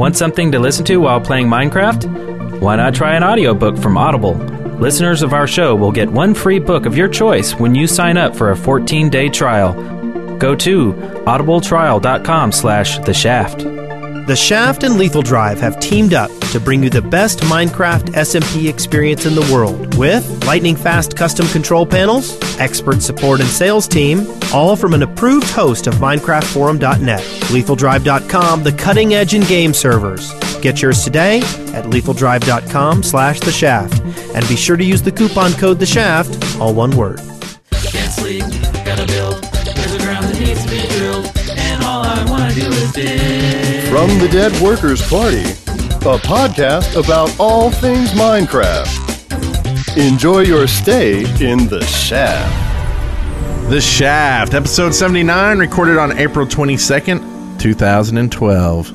Want something to listen to while playing Minecraft? Why not try an audiobook from Audible? Listeners of our show will get one free book of your choice when you sign up for a 14-day trial. Go to audibletrial.com slash the shaft. The Shaft and Lethal Drive have teamed up to bring you the best Minecraft SMP experience in the world with lightning fast custom control panels, expert support and sales team, all from an approved host of MinecraftForum.net, LethalDrive.com, the cutting edge in game servers. Get yours today at LethalDrive.com slash The Shaft, and be sure to use the coupon code The Shaft, all one word. Can't sleep, gotta build. There's a ground that needs to be drilled, and all I wanna do is dig. From the Dead Workers Party, a podcast about all things Minecraft. Enjoy your stay in the shaft. The Shaft, episode 79, recorded on April 22nd, 2012.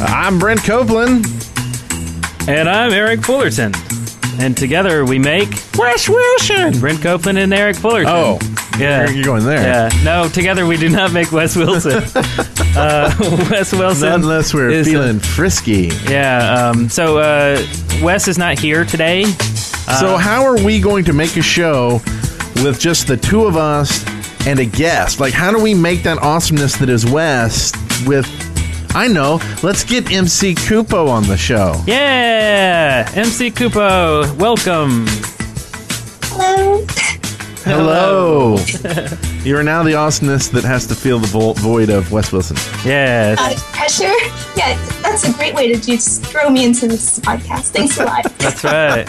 I'm Brent Copeland. And I'm Eric Fullerton. And together we make Wes Wilson. Brent Copeland and Eric Fullerton. Oh, yeah. you're going there. Yeah. No, together we do not make Wes Wilson. uh, Wes Wilson. Not unless we're is, uh, feeling frisky. Yeah. Um, so uh, Wes is not here today. Uh, so, how are we going to make a show with just the two of us and a guest? Like, how do we make that awesomeness that is Wes with. I know. Let's get MC Kupo on the show. Yeah. MC Kupo, welcome. Hello. Hello. you are now the awesomeness that has to feel the vo- void of Wes Wilson. Yes. Uh, pressure? Yeah, that's a great way to just throw me into this podcast. Thanks a lot. That's right.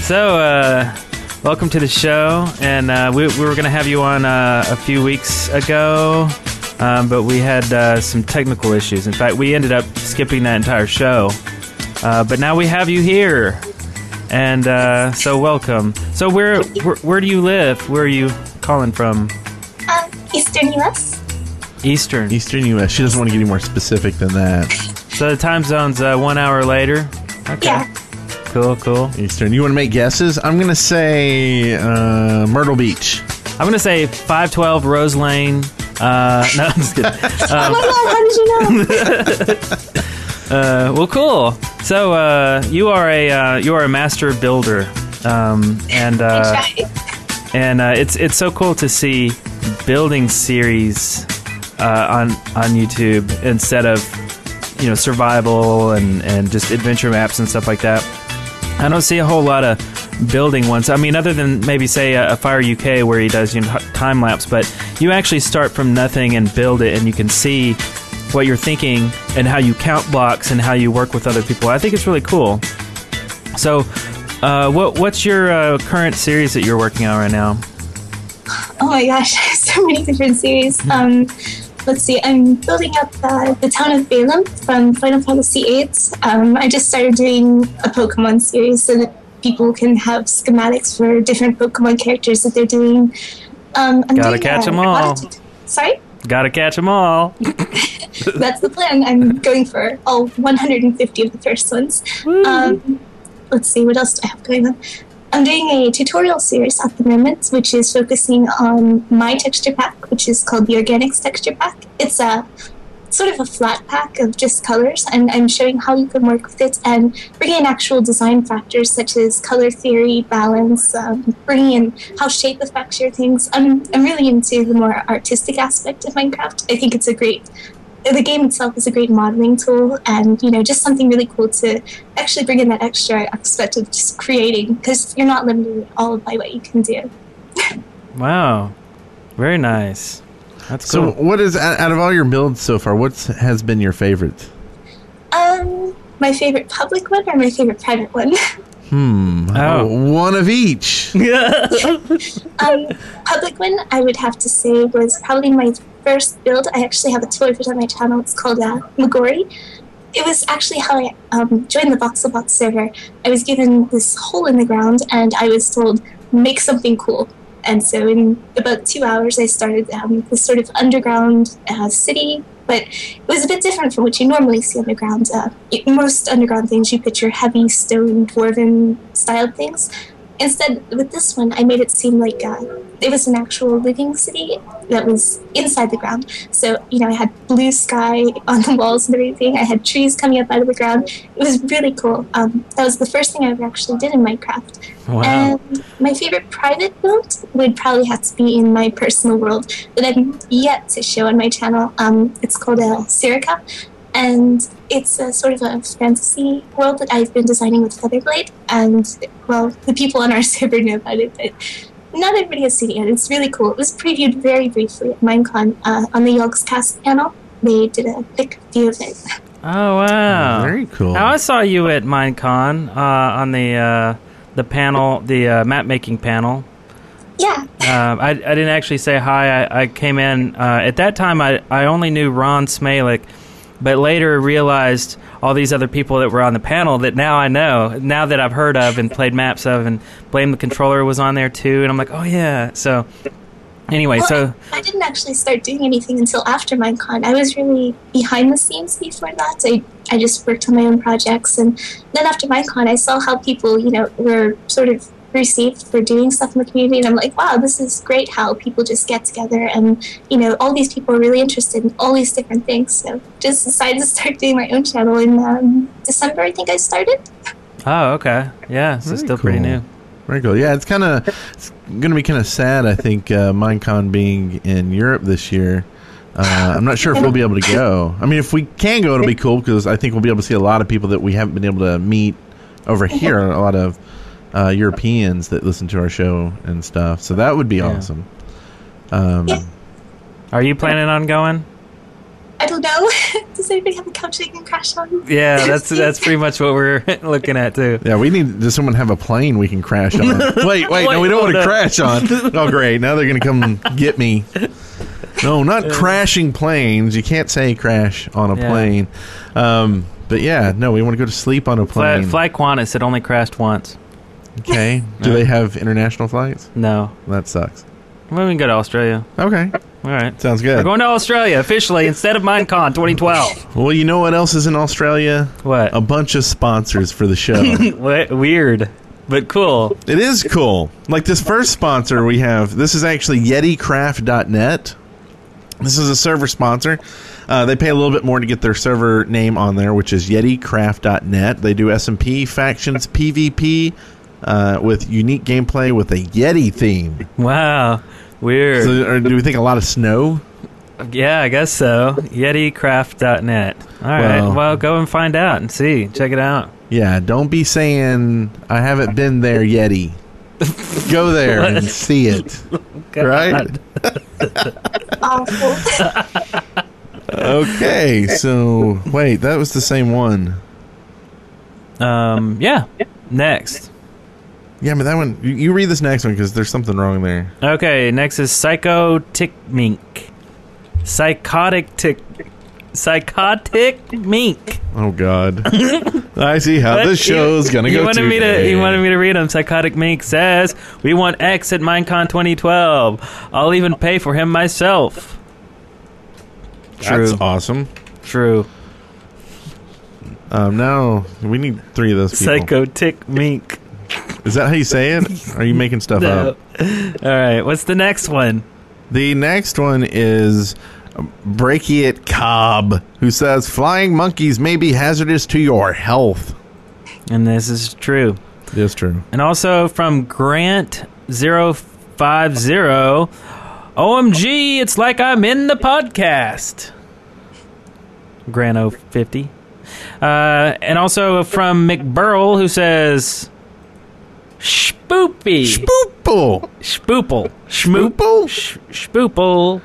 so, uh, welcome to the show. And uh, we, we were going to have you on uh, a few weeks ago, um, but we had uh, some technical issues. In fact, we ended up skipping that entire show. Uh, but now we have you here. And uh, so, welcome. So, where, where where do you live? Where are you calling from? Um, Eastern US? Eastern. Eastern U.S. She doesn't want to get any more specific than that. So the time zone's uh, one hour later. Okay. Yeah. Cool, cool. Eastern. You want to make guesses? I'm going to say uh, Myrtle Beach. I'm gonna say 512 Rose Lane. Uh, no, I'm just kidding. oh my god, how did you know? Uh, well, cool. So uh, you are a uh, you are a master builder, um, and uh, and uh, it's it's so cool to see building series uh, on on YouTube instead of you know survival and and just adventure maps and stuff like that. I don't see a whole lot of building ones. I mean, other than maybe say a, a FyreUK where he does you know time lapse, but you actually start from nothing and build it, and you can see what you're thinking and how you count blocks and how you work with other people. I think it's really cool. So, uh, what what's your uh, current series that you're working on right now? Oh my gosh, so many different series. Um, let's see, I'm building up uh, the town of Balamb from Final Fantasy VIII. Um, I just started doing a Pokemon series so that people can have schematics for different Pokemon characters that they're doing. Um, I'm Gotta doing, catch them all. Sorry? Got to catch them all. That's the plan. I'm going for all 150 of the first ones. Um, let's see, what else do I have going on? I'm doing a tutorial series at the moment, which is focusing on my texture pack, which is called the Organics Texture Pack. It's a sort of a flat pack of just colors, and I'm showing how you can work with it and bring in actual design factors such as color theory, balance, um, bringing in how shape affects your things. I'm, I'm really into the more artistic aspect of Minecraft. I think it's a great the game itself is a great modeling tool and you know just something really cool to actually bring in that extra aspect of just creating because you're not limited at all by what you can do Wow, very nice. That's So, what is out out of all your builds so far? What has been your favorite? um my favorite public one or my favorite private one Hmm. Oh. one of each. um public one i would have to say was probably my first build i actually have a toy of it on my channel it's called uh, magori it was actually how I um, joined the VoxelBox server. I was given this hole in the ground, and I was told, make something cool. And so, in about two hours, I started um, this sort of underground uh, city, but it was a bit different from what you normally see underground. Uh, most underground things, you picture heavy stone, dwarven style things. Instead, with this one, I made it seem like uh, it was an actual living city that was inside the ground. So, you know, I had blue sky on the walls and everything. I had trees coming up out of the ground. It was really cool. Um, that was the first thing I ever actually did in Minecraft. Wow. And my favorite private build would probably have to be in my personal world that I've yet to show on my channel. Um, it's called uh, Sirica, and it's a sort of a fantasy world that I've been designing with Featherblade. And well, the people on our server know about it, but not everybody has seen it yet. It's really cool. It was previewed very briefly at Minecon uh, on the Yolks Yogscast panel. They did a quick view of it. Oh wow, Very cool. Now, I saw you at Minecon uh, on the uh, the panel, the uh, map making panel. Yeah, Um, I, I didn't actually say hi. I, I came in uh, at that time. I, I only knew Ron Smalik, but later realized all these other people that were on the panel that now I know, now that I've heard of and played maps of, and Blame the Controller was on there too, and I'm like, oh yeah. So anyway, Well, so I didn't actually start doing anything until after Minecon. I was really behind the scenes before that. I, I just worked on my own projects. And then after Minecon, I saw how people, you know, were sort of received for doing stuff in the community. And I'm like, wow, this is great how people just get together. And, you know, all these people are really interested in all these different things. So just decided to start doing my own channel in um, December, I think I started. oh okay, yeah, so Very still pretty new. Very cool. Yeah, it's kind of it's going to be kind of sad. I think uh, Minecon being in Europe this year. Uh, I'm not sure if we'll be able to go. I mean, if we can go, it'll be cool because I think we'll be able to see a lot of people that we haven't been able to meet over here. A lot of uh, Europeans that listen to our show and stuff. So that would be Yeah. awesome. Um, Yeah. Are you planning on going? I don't know. Does anybody have a couch they can crash on? Yeah, that's that's pretty much what we're looking at too. Yeah, we need. Does someone have a plane we can crash on? wait, wait, no, we don't want to up. crash on. Oh, great! Now they're going to come get me. No, not crashing planes. You can't say crash on a Yeah. plane. Um, but yeah, no, we want to go to sleep on a Fly, plane. Fly Qantas, it only crashed once. Okay. Do they have international flights? No. That sucks. Well, we can go to Australia. Okay, All right. sounds good. We're going to Australia officially instead of Minecon 2012. Well, you know what else is in Australia? What? A bunch of sponsors for the show. what? Weird, but cool. It is cool. Like this first sponsor we have, this is actually YetiCraft.net. This is a server sponsor. Uh, they pay a little bit more to get their server name on there, which is YetiCraft.net. They do SMP, factions, PvP, uh, with unique gameplay with a Yeti theme. Wow. Weird. So, or do we think a lot of snow? yeah, I guess so. YetiCraft.net. All right. Well- Well, go and find out and see. Check it out. Yeah, don't be saying I haven't been there, Yeti. Go there and see it. Right? Okay, so wait, that was the same one. Um. Yeah. Next. Yeah, but that one, you, you read this next one because there's something wrong there. Okay. Next is Psychotic Mink. Psychotic tick. Psychotic Mink. Oh God, I see how this show's gonna he go. wanted me to. today. He wanted me to read him. Psychotic Mink says, "We want X at Minecon 2012. I'll even pay for him myself." That's True. awesome. True. Um, now we need three of those people. Psychotic Mink. Is that how you say it? Are you making stuff No. up? All right. What's the next one? The next one is Brachiate Cobb, who says flying monkeys may be hazardous to your health. And this is true. It is true. And also from Grant 050 OMG, it's like I'm in the podcast. Grant 050. Uh, and also from McBurl who says Spoopy. Spoople. Spoople. Schmoop. Spoople? Spoople.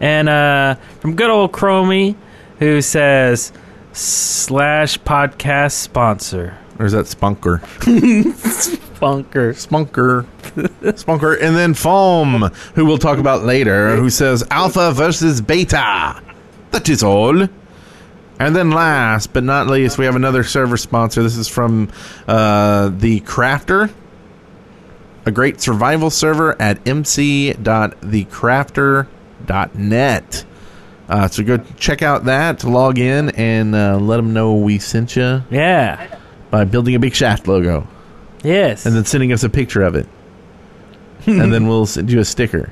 And uh, from good old Chromie who says slash podcast sponsor. Or is that Spunker? Funker. Spunker. Spunker. And then Foam, who we'll talk about later, who says Alpha versus Beta. That is all. And then last but not least, we have another server sponsor. This is from uh, the Crafter, a great survival server at mc.thecrafter.net. Uh, so go check out that, log in, and uh, let them know we sent you Yeah. by building a big shaft logo. Yes. and then sending us a picture of it, and then we'll send you a sticker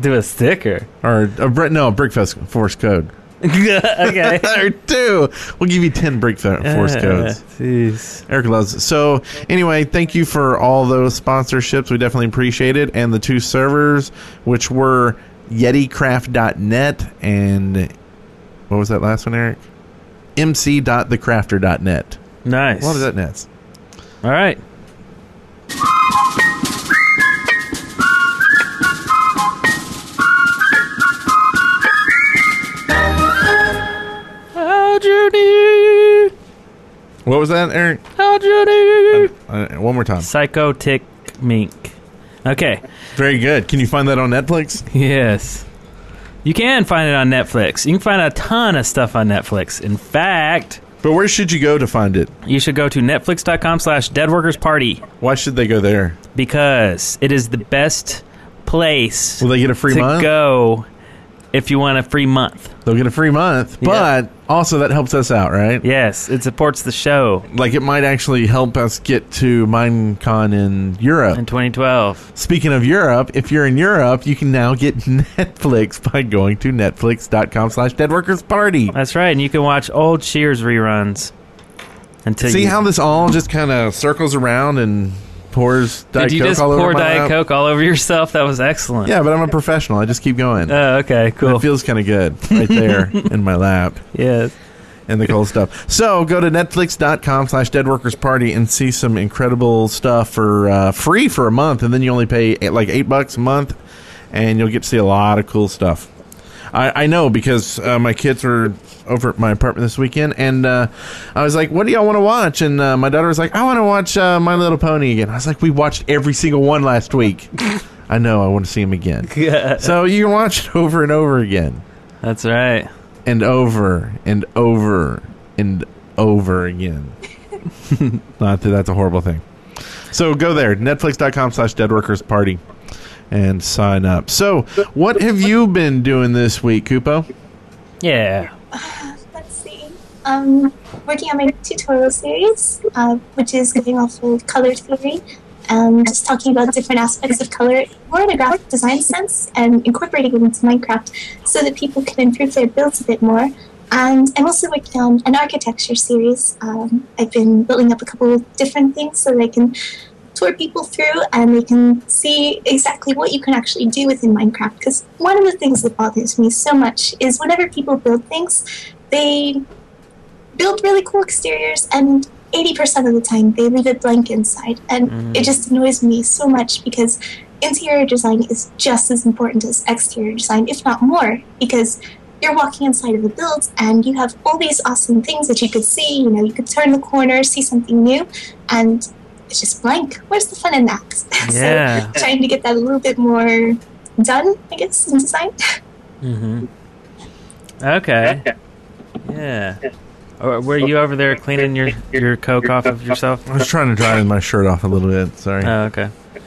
do a sticker. or a no a Brickfest Force code okay. or two. We'll give you ten Brickfest uh, Force codes. Jeez. Eric loves it. So anyway, thank you for all those sponsorships. We definitely appreciate it. And the two servers, which were YetiCraft.net and what was that last one, Eric? MC.thecrafter.net. Nice. Lot of that nets. All right. How'd? What was that, Eric? How'd you do? Uh, one more time. Psycho Tick Mink. Okay. Very good. Can you find that on Netflix? Yes. You can find it on Netflix. You can find a ton of stuff on Netflix. In fact, But where should you go to find it? you should go to netflix.com slash deadworkersparty Why should they go there? because it is the best place Will they get a free to month? go if you want a free month. They'll get a free month, but also that helps us out, right? Yes, it supports the show Like it might actually help us get to MineCon in Europe. in 2012. Speaking of Europe, if you're in Europe, you can now get Netflix by going to netflix.com slash deadworkersparty. That's right, and you can watch old Cheers reruns until See you, how this all just kind of circles around and pours Diet Did you Coke just all over pour my Diet lap? Coke all over yourself? That was excellent. Yeah, but I'm a professional. I just keep going. Oh, okay, cool. It feels kind of good right there in my lap. yes. and the cool stuff. So go to netflix.com slash deadworkersparty and see some incredible stuff for uh, free for a month, and then you only pay eight, like eight bucks a month, and you'll get to see a lot of cool stuff. I, I know because uh, my kids were over at my apartment this weekend, and uh, I was like, "What do y'all want to watch?" And uh, my daughter was like, "I want to watch uh, My Little Pony again." I was like, "We watched every single one last week." I know. I want to see them again. so you can watch it over and over again That's right. and over and over and over again. Not that that's a horrible thing. So go there, netflix.com slash deadworkersparty and sign up. So what have you been doing this week, Kupo? Yeah. Let's see. Um, working on my tutorial series, uh, which is going off of color theory and just talking about different aspects of color more in a graphic design sense and incorporating it into Minecraft so that people can improve their builds a bit more. And I'm also working on an architecture series. Um, I've been building up a couple of different things so that I can tour people through and they can see exactly what you can actually do within Minecraft. Because one of the things that bothers me so much is whenever people build things, they build really cool exteriors and 80% of the time they leave it blank inside. And mm-hmm. it just annoys me so much because interior design is just as important as exterior design, if not more, because you're walking inside of a build and you have all these awesome things that you could see. You know, you could turn the corner, see something new, and it's just blank. Where's the fun in that? Yeah. so trying to get that a little bit more done, I guess, in design. Mm-hmm. Okay. Yeah. Or were you over there cleaning your, your coke off of yourself? I was trying to dry my shirt off a little bit. Sorry. Oh, okay. But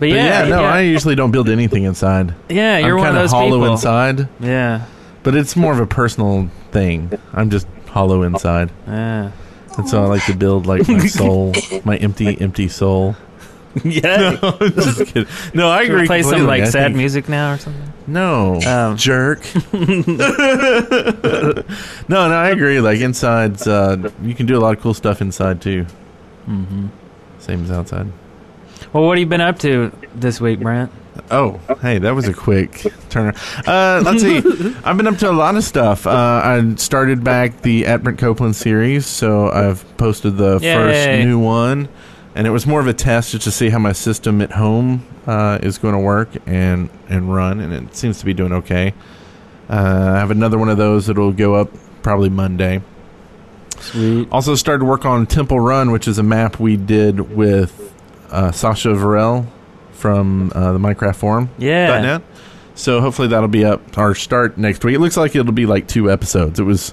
but yeah, yeah, no, yeah, I usually don't build anything inside. yeah, you're I'm one kinda those hollow people. inside, Yeah, but it's more of a personal thing. I'm just hollow inside. yeah, And so I like to build like my soul, my empty, empty soul. yeah. No, I'm just kidding. No, I Should agree. play some completely. like I sad think- music now or something? No, Um. jerk. no, no, I agree. Like inside's, uh, you can do a lot of cool stuff inside too. Mm-hmm. Same as outside. Well, what have you been up to this week, Brent? Oh, hey, that was a quick turn. Uh, let's see. I've been up to a lot of stuff. Uh, I started back the at Brent Copeland series, so I've posted the Yay. first new one, and it was more of a test just to see how my system at home uh, is going to work and and run, and it seems to be doing okay. Uh, I have another one of those that'll go up probably Monday. Sweet. Also started work on Temple Run, which is a map we did with uh, Sasha Varel from uh, the Minecraft forum. Yeah. .net. So hopefully that'll be up our start next week. It looks like it'll be like two episodes. It was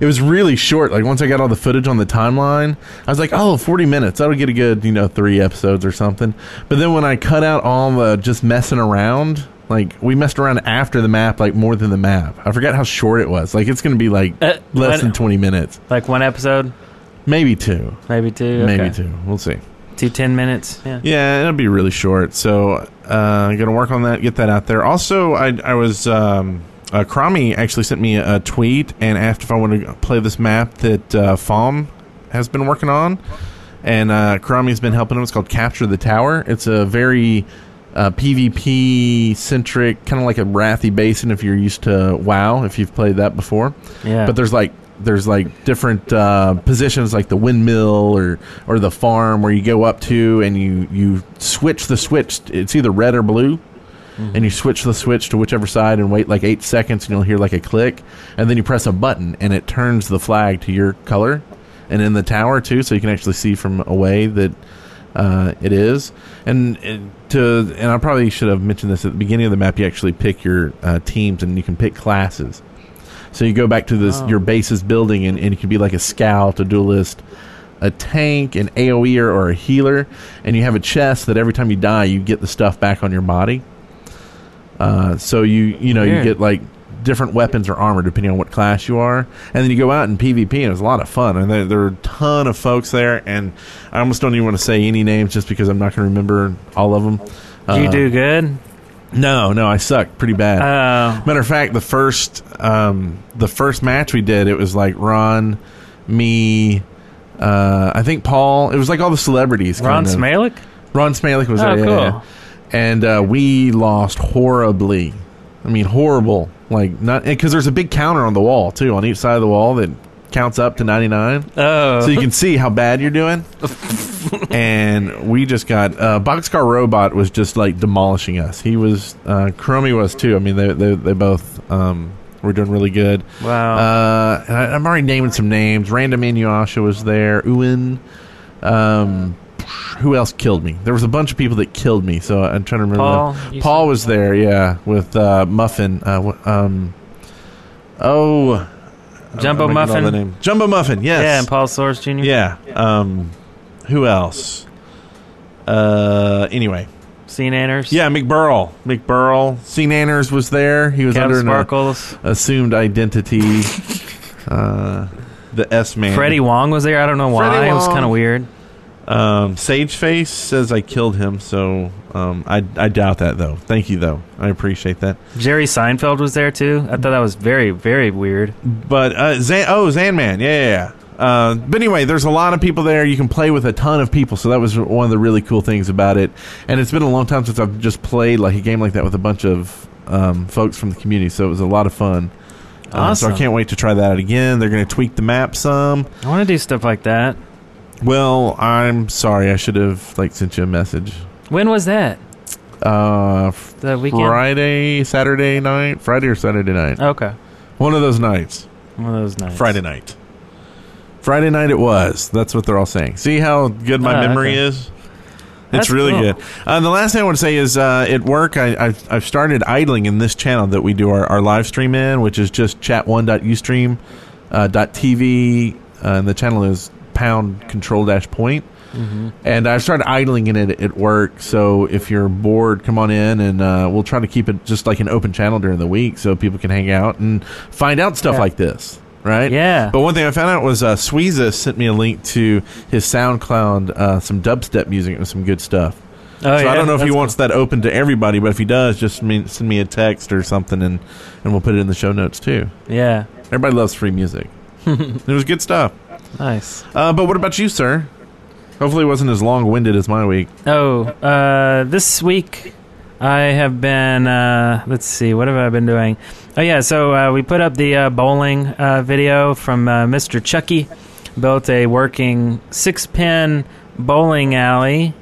it was really short. Like once I got all the footage on the timeline, I was like, "Oh, 40 minutes. That'll get a good, you know, 3 episodes or something." But then when I cut out all the just messing around, like we messed around after the map like more than the map. I forgot how short it was. Like it's going to be like Uh, less when- than 20 minutes. Like one episode, Maybe two. maybe two. Maybe Okay. two. We'll see. To ten minutes. Yeah. Yeah, it'll be really short. So uh, I'm gonna work on that, get that out there. Also, I I was um, uh, Chromie actually sent me a, tweet and asked if I wanted to play this map that uh, Fom has been working on, and uh, Chromie's been helping him. It's called Capture the Tower. It's a very uh, PvP centric, kind of like a Arathi Basin if you're used to WoW, if you've played that before. Yeah. But there's like there's like different uh, positions like the windmill or or the farm where you go up to and you you switch the switch. It's either red or blue. And you switch the switch to whichever side and wait like eight seconds, and you'll hear like a click, and then you press a button, and it turns the flag to your color, and in the tower too, so you can actually see from away that uh, it is. And, and to and I probably should have mentioned this at the beginning of the map. You actually pick your uh, teams, and you can pick classes. So you go back to this your base's building, and, and you can be like a scout, a duelist, a tank, an AOEer, or a healer, and you have a chest that every time you die, you get the stuff back on your body. Uh, so you you know you get like different weapons or armor depending on what class you are, and then you go out in PvP, and it's a lot of fun. And there, there are a ton of folks there, and I almost don't even want to say any names just because I'm not going to remember all of them. Did you Uh, do good? No, no, I sucked pretty bad. Oh. Matter of fact, the first um, the first match we did, it was like Ron, me, uh, I think Paul. It was like all the celebrities. Ron kind of. Smalik? Ron Smalik was Oh, there. yeah, cool. yeah. And uh, we lost horribly. I mean, horrible. Like not because there's a big counter on the wall too, on each side of the wall that counts up to 99 Oh. so you can see how bad you're doing. and we just got uh, Boxcar Robot was just like demolishing us. He was uh, Chromie was too. I mean, they they, they both um, were doing really good. Wow. Uh, and I, I'm already naming some names. Random Inuyasha was there. Uin. Um, who else killed me? There was a bunch of people that killed me. So I'm trying to remember. Paul, Paul was there. Yeah, with uh, Muffin. Uh, um, oh. Jumbo I'm Muffin? the name. Jumbo Muffin, yes. Yeah, and Paul Soares Jr. Yeah. Um, who else? Uh, anyway. SeaNanners. Yeah, McBurl. McBurl. SeaNanners was there. He was Kev under an Sparkles. assumed identity. uh, the S man. Freddie Wong was there. I don't know why. Freddie It was kind of weird. Um, Sageface says I killed him, so um, I I doubt that though. Thank you though. I appreciate that. Jerry Seinfeld was there too. I thought that was very, very weird. But uh, Zan, oh Zanman, yeah, yeah. yeah. Uh, but anyway, there's a lot of people there. You can play with a ton of people, so that was one of the really cool things about it. And it's been a long time since I've just played like a game like that with a bunch of um, folks from the community. So it was a lot of fun. Uh, so I can't wait to try that out again. They're going to tweak the map some. I want to do stuff like that. Well, I'm sorry. I should have like sent you a message. When was that? Uh, The weekend. Friday, Saturday night, Friday or Saturday night. Okay. One of those nights. One of those nights. Friday night. Friday night it was. That's what they're all saying. See how good my Ah, memory okay. is? That's it's really cool. good. Uh, the last thing I want to say is uh, at work, I, I've, I've started idling in this channel that we do our, our live stream in, which is just chat1.ustream uh, uh, and the channel is pound control dash point. Mm-hmm. And I've started idling in it at work. So if you're bored, come on in, and uh, we'll try to keep it just like an open channel during the week, so people can hang out and find out stuff Yeah. like this. Right? Yeah. But one thing I found out was uh, Sweeza sent me a link to his SoundCloud, uh, some dubstep music and some good stuff. Oh, so yeah, I don't know if he that's wants that open to everybody, but if he does, just send me a text or something, and, and we'll put it in the show notes too. Yeah. Everybody loves free music. it was good stuff. Nice. Uh, but what about you, sir? Hopefully, it wasn't as long winded as my week. Oh, uh, this week I have been. Uh, let's see, what have I been doing? Oh yeah, so uh, we put up the uh, bowling uh, video from uh, Mr. Chucky. Built a working six-pin bowling alley,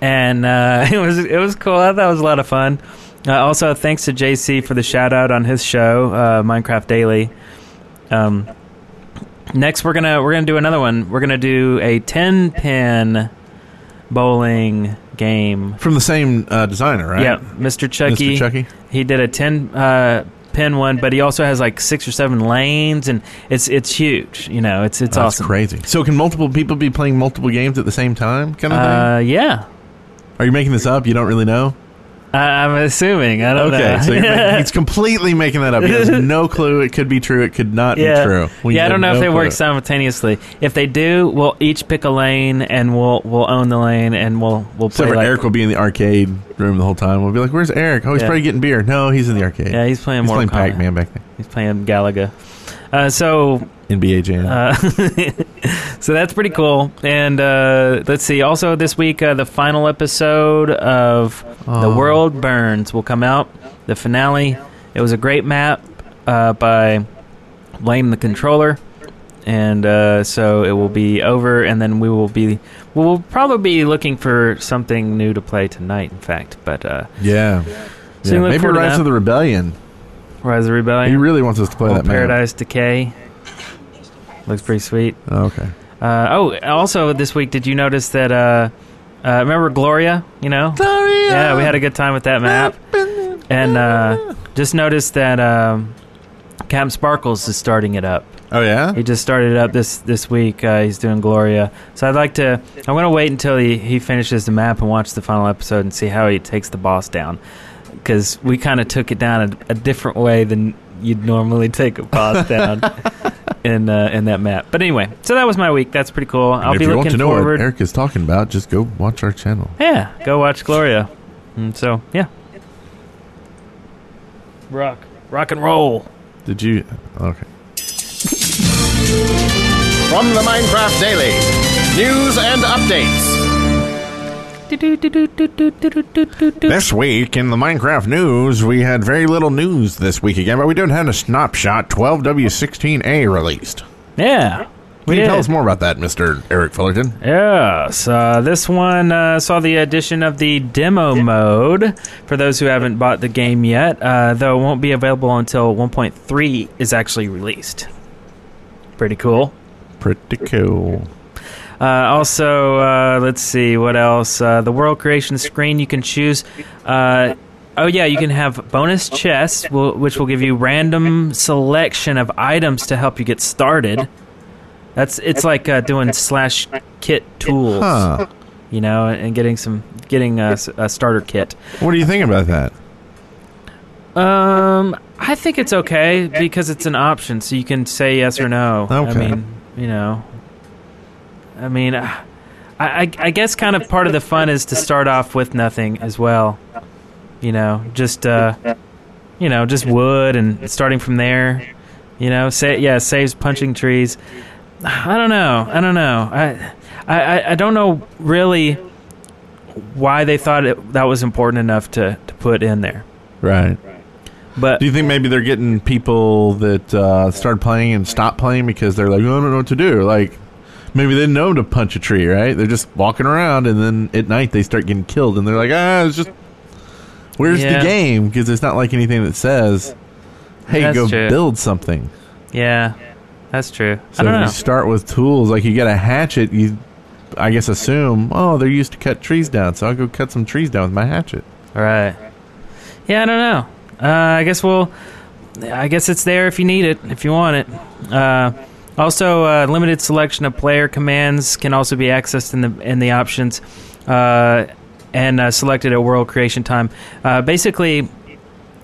and uh, it was it was cool. I thought it was a lot of fun. Uh, also, thanks to JC for the shout out on his show, uh, Minecraft Daily. Um, next, we're gonna we're gonna do another one. We're gonna do a ten-pin bowling game. From the same uh, designer, right? Yeah, Mr. Chucky. Mr. Chucky. He did a ten uh, pin one, but he also has like six or seven lanes, and it's it's huge. You know, it's it's That's awesome. crazy. So, can multiple people be playing multiple games at the same time? Kind of thing. Uh, yeah. Are you making this up? You don't really know. I, I'm assuming. I don't Okay, know. so making, he's completely making that up. He has no clue. It could be true. It could not yeah. be true. We yeah, I don't know no if they clue. work simultaneously. If they do, we'll each pick a lane and we'll we'll own the lane and we'll we'll play Except like Eric will be in the arcade room the whole time. We'll be like, "Where's Eric? Oh, he's Yeah. probably getting beer. No, he's in the arcade. yeah, he's playing he's more playing Pac-Man back there. He's playing Galaga. Uh, so NBA Jam. Uh, so that's pretty cool. And uh, let's see. Also, this week, uh, the final episode of The Oh. World Burns will come out. The finale. It was a great map uh, by Blame the Controller. And uh, so it will be over, and then we will be. We'll probably be looking for something new to play tonight, in fact. But uh, yeah. so Yeah, Maybe Rise of the Rebellion. Rise of the Rebellion. He really wants us to play Oh, that map. Paradise Decay. Looks pretty sweet. Oh, okay. Uh, oh, also this week, did you notice that? Uh, uh, remember Gloria? You know, Gloria. yeah, we had a good time with that map, and uh, just noticed that um, Captain Sparkles is starting it up. Oh yeah. He just started it up this this week. Uh, he's doing Gloria, so I'd like to. I'm going to wait until he, he finishes the map and watch the final episode and see how he takes the boss down, because we kind of took it down a, a different way than you'd normally take a boss down. In, uh, in that map, but anyway, so that was my week. That's pretty cool. I'll be looking forward. if be you want to know forward. what Eric is talking about, just go watch our channel. Yeah, go watch Gloria. And so, yeah. Rock. Rock and roll. Did you? Okay. From the Minecraft Daily, news and updates. This week in the Minecraft news, we had very little news this week again, but we did have a snapshot 12W16A released. Yeah. Can you did. tell us more about that, Mr. Eric Fullerton? Yes, uh, this one uh, saw the addition of the demo mode for those who haven't bought the game yet, uh, though it won't be available until 1.3 is actually released. Pretty cool. Pretty cool. Uh, also, uh, let's see what else. Uh, the world creation screen you can choose. Uh, oh yeah, you can have bonus chests, will, which will give you random selection of items to help you get started. That's it's like uh, doing slash kit tools, Huh. you know, and getting some getting a starter kit. What do you think about that? Um, I think it's okay because it's an option, so you can say yes or no. I mean, you know, I mean, uh, I, I, I guess kind of part of the fun is to start off with nothing as well. You know, just uh, you know, just wood and starting from there. You know, say yeah, saves punching trees. I don't know. I don't know. I, I, I- don't know really why they thought it, that was important enough to, to put in there. Right. But Do you think maybe they're getting people that uh, started playing and stop playing because they're like, "Oh, I don't know what to do? Like, maybe they didn't know to punch a tree, right? They're just walking around, and then at night they start getting killed, and they're like, ah, it's just, where's Yeah. the game? Because it's not like anything that says, hey, That's go true. build something. Yeah, that's true. So I don't if know. you start with tools, like you get a hatchet, you, I guess, assume, oh, they're used to cut trees down, so I'll go cut some trees down with my hatchet. Right. Yeah, I don't know. Uh, I guess we'll. I guess it's there if you need it, if you want it. Uh, also, uh, limited selection of player commands can also be accessed in the in the options, uh, and uh, selected at world creation time. Uh, basically,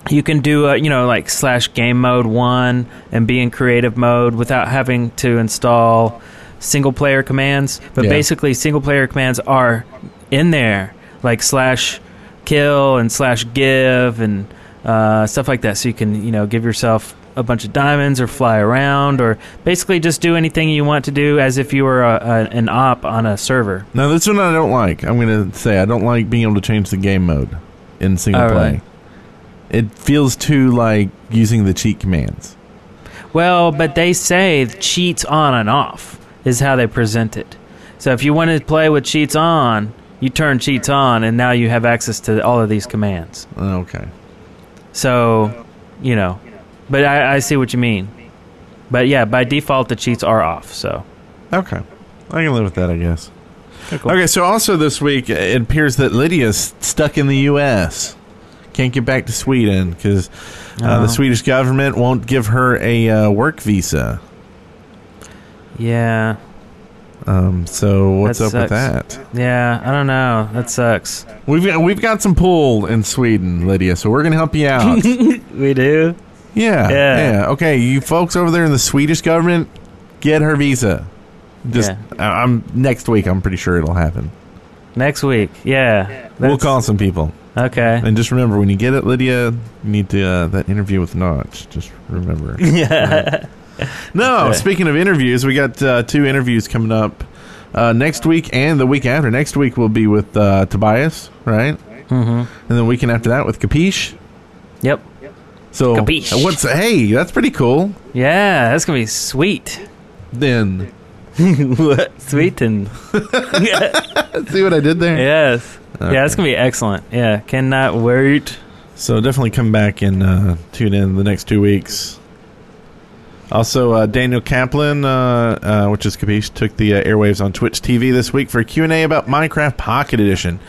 you can do uh, you know like slash game mode one and be in creative mode without having to install single player commands. But Yeah. basically, single player commands are in there, like slash kill and slash give and uh, stuff like that. So you can you know give yourself a bunch of diamonds or fly around or basically just do anything you want to do as if you were a, a, an op on a server. Now, this one I don't like. I'm going to say I don't like being able to change the game mode in single Oh, play. really? It feels too like using the cheat commands. Well, but they say cheats on and off is how they present it. So if you want to play with cheats on, you turn cheats on, and now you have access to all of these commands. Oh, okay. So, you know, but I, I see what you mean. But yeah, by default, the cheats are off. So Okay. I can live with that, I guess. cool. Okay, so also this week, it appears that Lydia's stuck in the U.S. Can't get back to Sweden because uh, Oh. the Swedish government won't give her a uh, work visa. yeah, Um, so what's That up with sucks. that? Yeah, I don't know. That sucks. We've got, we've got some pool in Sweden, Lydia. So we're gonna help you out. We do. Yeah, Yeah. yeah. Okay, you folks over there in the Swedish government, get her visa. Just I- I'm next week. I'm pretty sure it'll happen. Next week. Yeah. we'll call some people. Okay. And just remember, when you get it, Lydia, you need to uh, that interview with Notch. Just remember. Yeah. no, Okay. speaking of interviews, we got uh, two interviews coming up uh, next week and the week after. Next week will be with uh, Tobias, right? mm-hmm. And then the weekend after that with Capiche. Yep. So Capiche. what's hey? That's pretty cool. Yeah, that's gonna be sweet. Then sweet and see what I did there. yes. Okay. Yeah, that's gonna be excellent. Yeah, cannot wait. So definitely come back and uh, tune in the next two weeks. Also, uh, Daniel Kaplan, uh, uh, which is Capiche, took the uh, airwaves on Twitch TV this week for a Q&A about Minecraft Pocket Edition,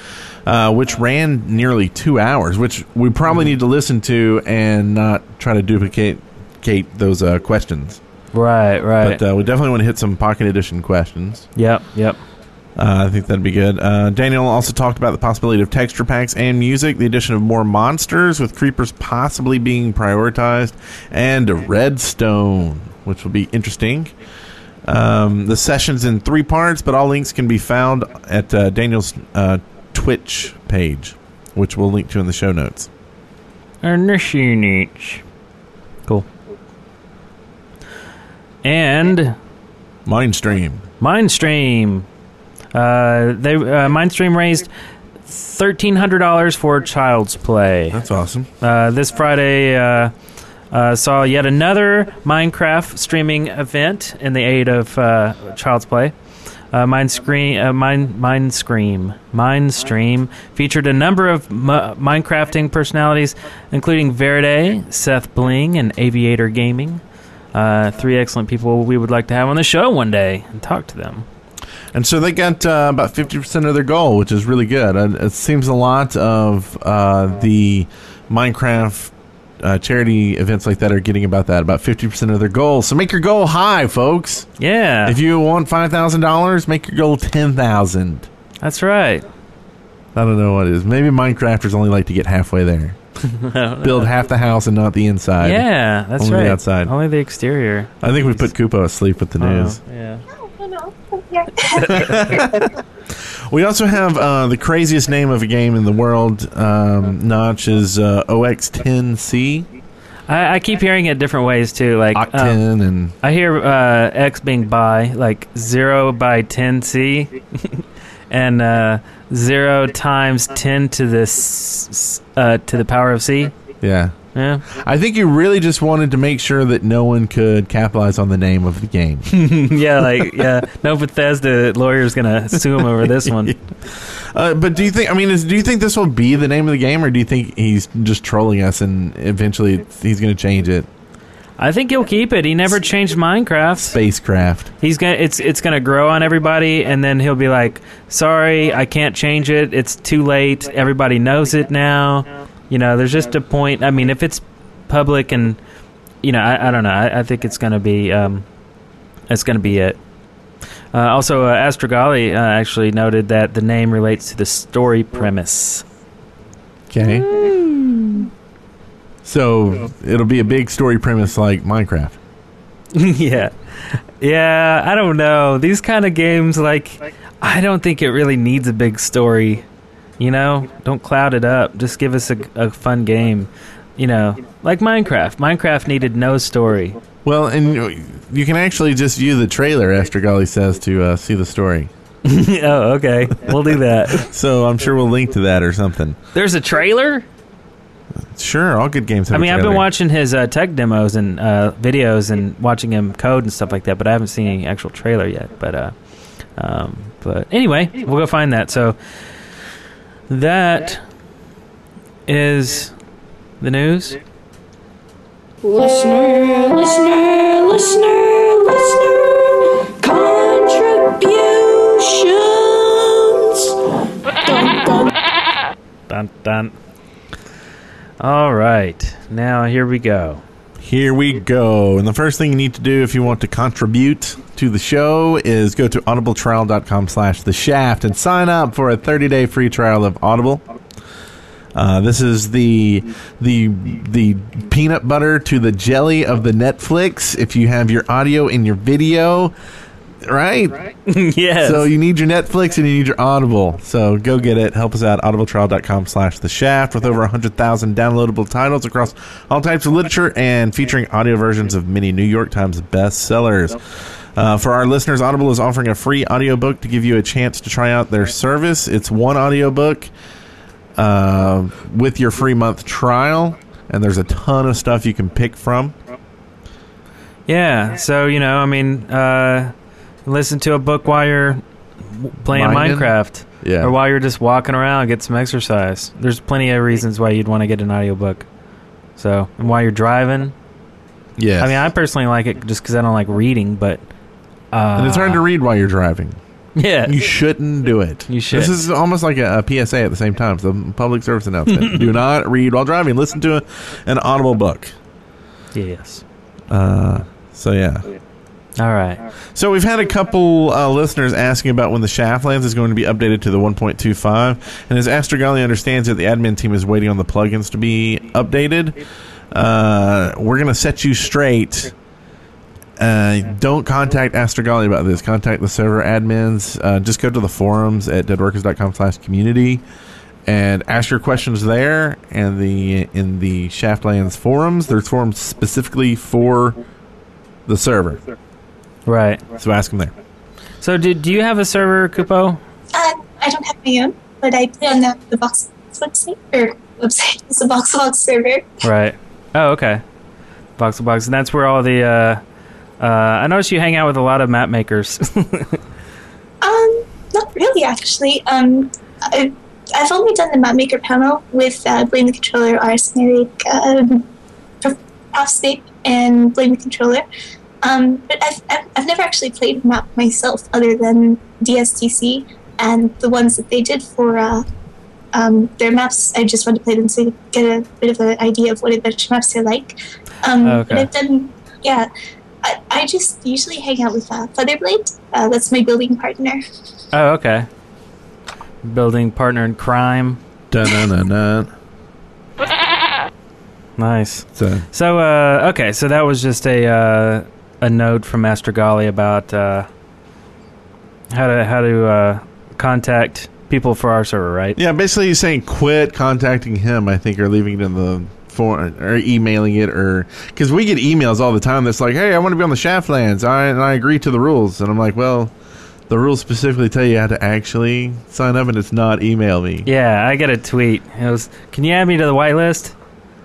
uh, which ran nearly two hours, which we probably need to listen to and not try to duplicate those uh, questions. Right, right. But uh, we definitely want to hit some Pocket Edition questions. yep, yep. Uh, I think that'd be good. Uh, Daniel also talked about the possibility of texture packs and music, the addition of more monsters, with creepers possibly being prioritized, and a redstone, which will be interesting. Um, the session's in three parts, but all links can be found at uh, Daniel's uh, Twitch page, which we'll link to in the show notes. Initiates. Cool. And Mindstream. Mindstream. Uh, they uh, Mindstream raised thirteen hundred dollars for Child's Play. That's awesome. Uh, this Friday uh, uh, saw yet another Minecraft streaming event in the aid of uh, Child's Play. Uh, Mindscream, uh, Mind, Mindscream, Mindstream featured a number of M- Minecrafting personalities, including Verde, Seth Bling, and Aviator Gaming. Uh, three excellent people we would like to have on the show one day and talk to them. And so they got uh, about 50% of their goal, which is really good. And it seems a lot of uh, the Minecraft uh, charity events like that are getting about that, about 50% of their goal. So make your goal high, folks. Yeah, If you want $5,000, make your goal 10000 that's right. I don't know what it is. Maybe Minecrafters only like to get halfway there. Build half the house and not the inside. Yeah, that's Only the outside. Only the exterior. I think we put Kupo asleep with the news. Oh, yeah. I know. Yeah. We also have uh, the craziest name of a game in the world. Um, Notch is uh, 0x10c, I, I keep hearing it different ways too. Like um, Octen, and I hear uh, X being by like zero by ten C, and uh, zero times ten to the s- s- uh, to the power of C. yeah. Yeah, I think you really just wanted to make sure that no one could capitalize on the name of the game. yeah, like yeah. No Bethesda lawyer's gonna sue him over this one. uh, but do you think? I mean, is, do you think this will be the name of the game, or do you think he's just trolling us and eventually he's going to change it? I think he'll keep it. He never changed Minecraft. Spacecraft. He's gonna it's it's gonna grow on everybody, and then he'll be like, "Sorry, I can't change it. It's too late. Everybody knows it now." You know, there's just a point. I mean, if it's public and you know, I, I don't know. I, I think it's gonna be um, it's gonna be it. Uh, also, uh, Astrogali uh, actually noted that the name relates to the story premise. Okay. So it'll be a big story premise like Minecraft. yeah. Yeah, I don't know. These kind of games, like, I don't think it really needs a big story. You know? Don't cloud it up. Just give us a, a fun game. You know, like Minecraft. Minecraft needed no story. Well, and you- can actually just view the trailer. Astrogali says to uh, see the story. oh, okay. We'll do that. So I'm sure we'll link to that or something. There's a trailer? Sure, all good games. Have I mean, I've been watching his uh, tech demos and uh, videos and watching him code and stuff like that, but I haven't seen any actual trailer yet. But, uh, um, but anyway, we'll go find that. So that is the news. Listener, listener, listener, listener, contributions. Dun, dun. Dun dun. All right, now here we go. Here we go. And the first thing you need to do if you want to contribute to the show is go to audibletrial.com slash the shaft and sign up for a 30-day free trial of Audible. Uh, this is the the the peanut butter to the jelly of the Netflix. If you have your audio and your video, right? yes. So you need your Netflix and you need your Audible. So go get it. Help us out. Audibletrial.com slash the shaft with over 100,000 downloadable titles across all types of literature and featuring audio versions of many New York Times bestsellers. Uh, for our listeners, Audible is offering a free audiobook to give you a chance to try out their service. It's one audiobook uh, with your free month trial, and there's a ton of stuff you can pick from. yeah. So you know, I mean, uh, listen to a book while you're playing Minding? Minecraft, Yeah. or while you're just walking around, get some exercise. There's plenty of reasons why you'd want to get an audiobook. So, and while you're driving, Yeah. I mean, I personally like it just because I don't like reading, but uh, and it's hard to read while you're driving. Yeah, You shouldn't do it. You should. This is almost like a, a PSA at the same time. It's a public service announcement. do not read while driving. Listen to a, an audible book. yes. Uh, so yeah. All right. So we've had a couple uh, listeners asking about when the Shaftlands is going to be updated to the 1.25, and as Astrogali understands it, the admin team is waiting on the plugins to be updated. Uh, we're going to set you straight. Uh, don't contact Astrogali about this. Contact the server admins. Uh, just go to the forums at deadworkers.com slash community and ask your questions there. And the in the Shaftlands forums, there's forums specifically for the server. Right. So ask them there. So, do, do you have a server, Kupo? Uh, I don't have my own, but I play on the, the Box website or website. It's a Vox Box server. Right. Oh, okay. Box of Box, and that's where all the. Uh, uh, I noticed you hang out with a lot of map makers. Um, not really, actually. Um, I, I've only done the map maker panel with uh, Blame the Controller, Arsenic, um, Prof- Profscape, and Blame the Controller. Um, but I've, I've, I've never actually played map myself other than DSTC and the ones that they did for uh, um, their maps. I just wanted to play them so you get a bit of an idea of what adventure maps they're like. Um, Okay. But I've done, yeah. I, I just usually hang out with uh, Featherblade. Uh, that's my building partner. oh, okay. Building partner in crime. Dun-dun-dun-dun. Nice. So, So, uh, okay, so that was just a uh, a note from Master Gali about uh, how to how to uh, contact people for our server, right? yeah, basically he's saying quit contacting him, I think, or leaving it in the form, or emailing it, or because we get emails all the time that's like, hey, I want to be on the Shaftlands, I, and I agree to the rules. And I'm like, well, the rules specifically tell you how to actually sign up, and it's not email me. Yeah, I get a tweet. It was, "Can you add me to the whitelist?"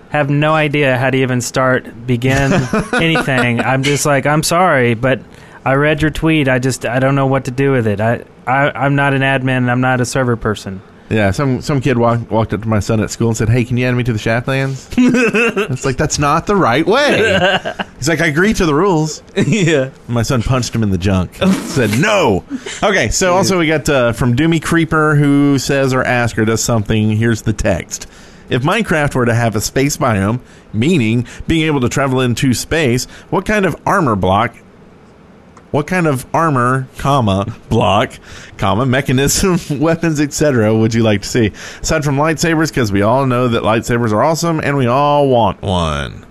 Have no idea how to even start, begin anything. I'm just like, I'm sorry, but I read your tweet. I just, I don't know what to do with it. I, I I'm not an admin. and I'm not a server person. Yeah, some some kid walked walked up to my son at school and said, "Hey, can you add me to the Shaftlands?" it's like that's not the right way. He's like, "I agree to the rules." yeah. My son punched him in the junk. said no. Okay, so also we got uh, from Doomy Creeper who says or asks or does something. Here's the text. If Minecraft were to have a space biome, meaning being able to travel into space, what kind of armor block what kind of armor, comma, block, comma, mechanism, weapons, etc. would you like to see? Aside from lightsabers, because we all know that lightsabers are awesome and we all want one.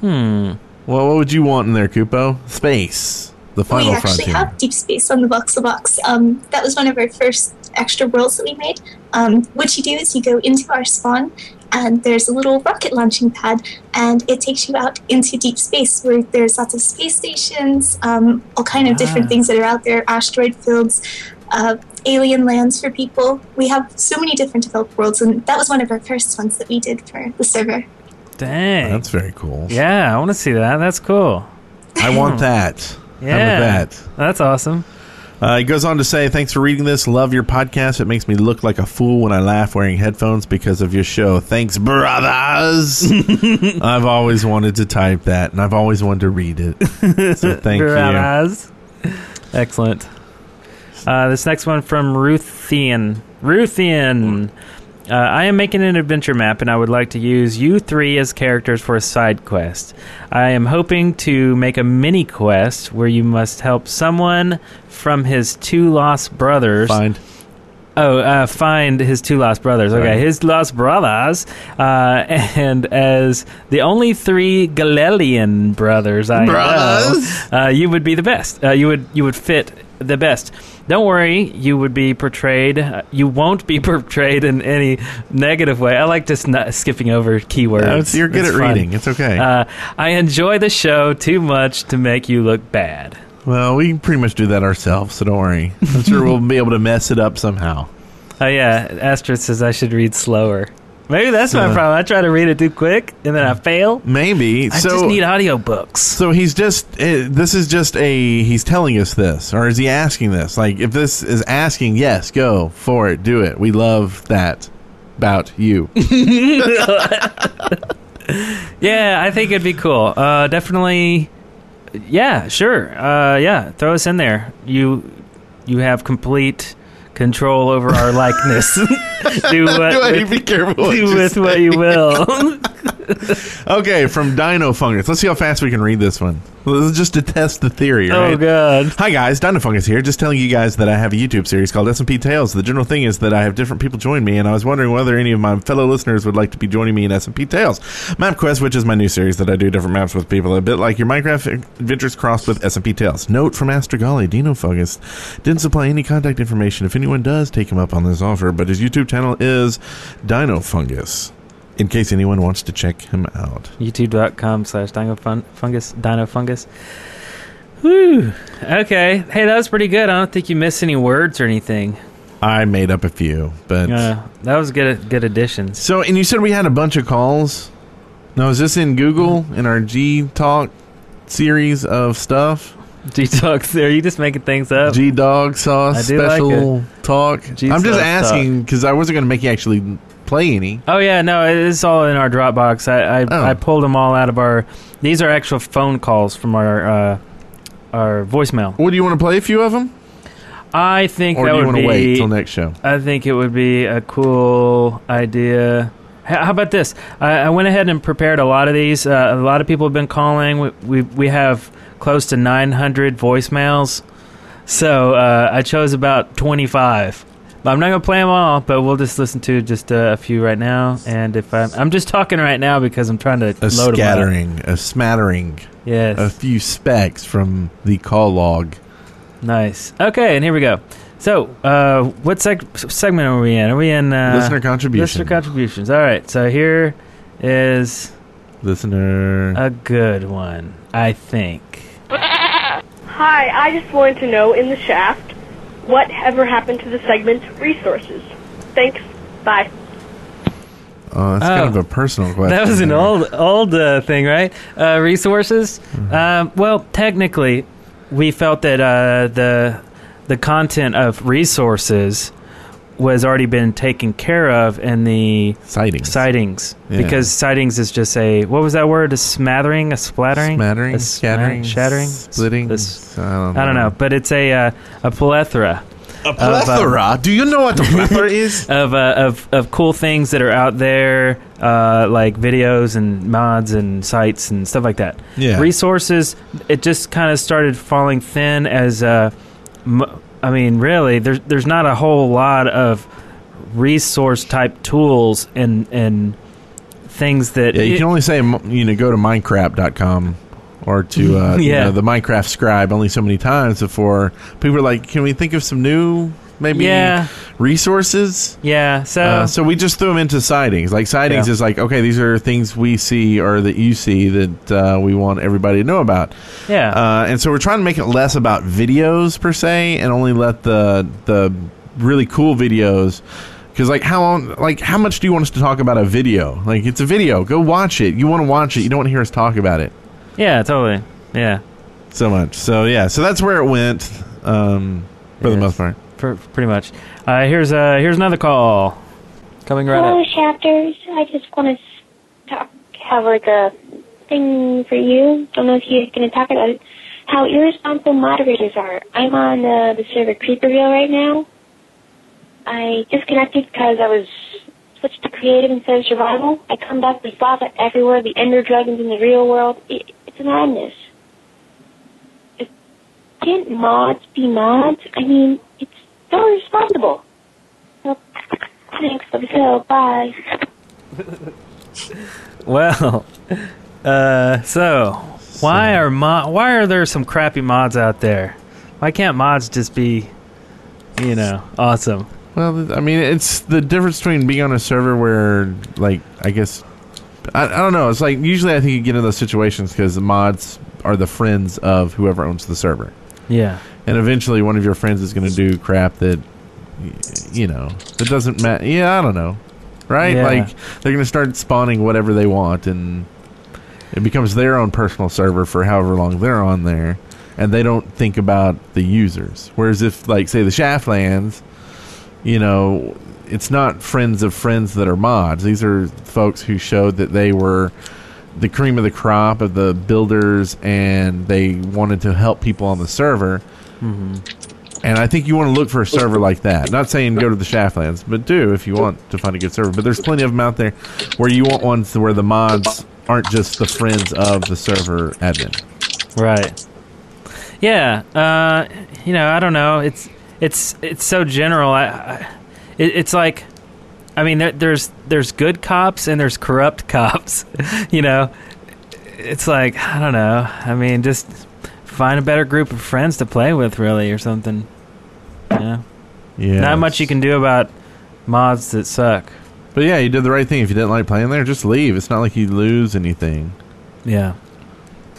Hmm. Well, what would you want in there, Kupo? Space. The final we actually frontier. have deep space on the box the box. Um, that was one of our first extra worlds that we made. Um, what you do is you go into our spawn, and there's a little rocket launching pad, and it takes you out into deep space where there's lots of space stations, um, all kind of different Ah. things that are out there, asteroid fields. Uh, alien lands for people. We have so many different developed worlds, and that was one of our first ones that we did for the server. Dang. That's very cool. yeah, I want to see that. That's cool. I want that. Yeah. That? That's awesome. Uh, he goes on to say, Thanks for reading this. Love your podcast. It makes me look like a fool when I laugh wearing headphones because of your show. Thanks, brothers. I've always wanted to type that, and I've always wanted to read it. So thank you. Excellent. Uh, this next one from Ruthian. Ruthian. Uh, I am making an adventure map, and I would like to use you three as characters for a side quest. I am hoping to make a mini quest where you must help someone from his two lost brothers. Find. Oh, uh, find his two lost brothers. Okay, Right. his lost brothers. Uh, and as the only three Galelian brothers I Brothers. know, uh, you would be the best. Uh, you would you would fit the best. Don't worry, you would be portrayed. Uh, you won't be portrayed in any negative way. I like just not skipping over keywords. Uh, it's- you're good It's at fun. reading. It's okay. Uh, I enjoy the show too much to make you look bad. well, we pretty much do that ourselves, so don't worry. I'm sure we'll be able to mess it up somehow. Oh yeah, Astrid says I should read slower. Maybe that's my Uh. problem. I try to read it too quick and then I fail. Maybe. I so, just need audiobooks. so he's just. Uh, this is just a. He's telling us this, or is he asking this? Like, if this is asking, yes, go for it, do it. We love that about you. Yeah, I think it'd be cool. Uh, definitely. Yeah, sure. Uh, yeah, throw us in there. You, you have complete control over our likeness. do what Do I with, be careful? what do with say? what you will. Okay, from Dino Fungus. Let's see how fast we can read this one. This is just to test the theory, oh, right? oh god. Hi guys, Dino Fungus here. Just telling you guys that I have a YouTube series called SMP Tales. The general thing is that I have different people join me, and I was wondering whether any of my fellow listeners would like to be joining me in SMP Tales. MapQuest, which is my new series that I do different maps with people, a bit like your Minecraft adventures crossed with SMP Tales. Note from Astragali, Dino Fungus didn't supply any contact information if anyone does take him up on this offer, but his YouTube channel is Dino Fungus. In case anyone wants to check him out. YouTube.com slash dino fun- fungus. Dino fungus. Whew. Okay. Hey, that was pretty good. I don't think you missed any words or anything. I made up a few, but Uh, that was good. Good additions. So, and you said we had a bunch of calls. Now, is this in Google in our G Talk series of stuff? G talks. Are you just making things up? G Dog Sauce I do like special talk. G I'm just Sauce asking because I wasn't going to make you actually play any. Oh yeah, no, it's all in our Dropbox. I I, Oh. I pulled them all out of our. These are actual phone calls from our uh, our voicemail. What do you want to play? A few of them, I think or that do you would want to be. wait till next show? I think it would be a cool idea. H- How about this? I, I went ahead and prepared a lot of these. Uh, a lot of people have been calling. We we, we have close to 900 voicemails, so uh, I chose about 25. But I'm not gonna play them all, but we'll just listen to just uh, a few right now. And if I'm, I'm just talking right now because I'm trying to A load scattering, a smattering, Yes. a few specks from the call log. Nice. Okay, and here we go. So, uh, what seg- segment are we in? Are we in uh, Listener contribution. Listener contributions. All right. So here is Listener. a good one, I think. Hi, I just wanted to know in the shaft what ever happened to the segment resources. Thanks. Bye. oh, that's oh. kind of a personal question. That was an there. old old uh, thing, right? Uh, resources. Mm-hmm. Um, well, technically, we felt that uh, the the content of resources was already been taken care of in the sightings. sightings Yeah. because sightings is just a what was that word? A smattering, a splattering, Smattering, a sma- scattering, shattering, splitting. This- I don't know. I don't know, but it's a uh, a plethora A plethora. Do you know what a plethora is? of uh, of of cool things that are out there, uh, like videos and mods and sites and stuff like that. Yeah. Resources. It just kind of started falling thin as. Uh, m- I mean, really, there's there's not a whole lot of resource type tools and and things that. Yeah, you it- can only say you know go to minecraft.com or to uh, you Yeah. know, the Minecraft scribe only so many times before people are like, can we think of some new maybe Yeah. resources? yeah. So. Uh, so we just threw them into sightings. Like sightings Yeah. is like, okay, these are things we see or that you see that uh, we want everybody to know about. yeah. Uh, and so we're trying to make it less about videos per se, and only let the the really cool videos. Because like how long, like how much do you want us to talk about a video? Like it's a video, go watch it. You want to watch it. You don't want to hear us talk about it yeah. Totally. Yeah. so much. So yeah, so that's where it went um, for the most part. Pr- pretty much. Uh, here's uh here's another call coming right Hello, up. Hello, chapters. I just want to talk, have like a thing for you. Don't know if you're going to talk about it. How irresponsible moderators are. I'm on uh, the server Creeperville right now. I disconnected because I was switch to creative instead of survival. I come back, there's lava everywhere, the ender dragons in the real world. It, it's madness. It, can't mods be mods? I mean, it's so responsible. Well, thanks, love you so, bye. Well, uh, so why are mo- why are there some crappy mods out there? Why can't mods just be, you know, awesome? Well, I mean, it's the difference between being on a server where, like, I guess, I, I don't know. It's like usually I think you get in those situations because the mods are the friends of whoever owns the server, Yeah, and eventually one of your friends is going to do crap that, you know, that doesn't matter. Yeah, I don't know, right? Yeah. Like they're going to start spawning whatever they want, and it becomes their own personal server for however long they're on there, and they don't think about the users. Whereas if, like, say, the Shaftlands you know, it's not friends of friends that are mods. These are folks who showed that they were the cream of the crop of the builders and they wanted to help people on the server. And I think you want to look for a server like that. Not saying go to the Shaftlands, but do if you want to find a good server. But there's plenty of them out there where you want ones where the mods aren't just the friends of the server admin. right. Yeah, uh, you know, I don't know. It's it's it's so general. I, I it, it's like, I mean, there, there's there's good cops and there's corrupt cops. you know, it's like I don't know. I mean, just find a better group of friends to play with, really, or something. Yeah, Yeah. not much you can do about mods that suck. But yeah, you did the right thing. If you didn't like playing there, just leave. It's not like you lose anything. Yeah.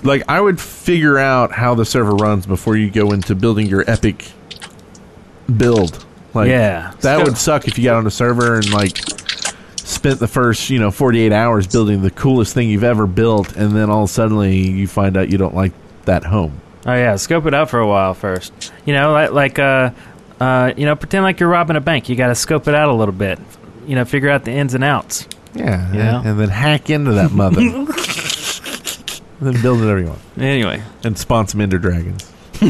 like I would figure out how the server runs before you go into building your epic build. Like Yeah. that would suck if you got on a server and like spent the first, you know, 48 hours building the coolest thing you've ever built and then all suddenly you find out you don't like that home. Oh yeah, scope it out for a while first. You know, like like uh, uh, you know, pretend like you're robbing a bank. You got to scope it out a little bit. You know, figure out the ins and outs. Yeah, Yeah. and then hack into that mother. then build whatever you want Anyway, and spawn some ender dragons. all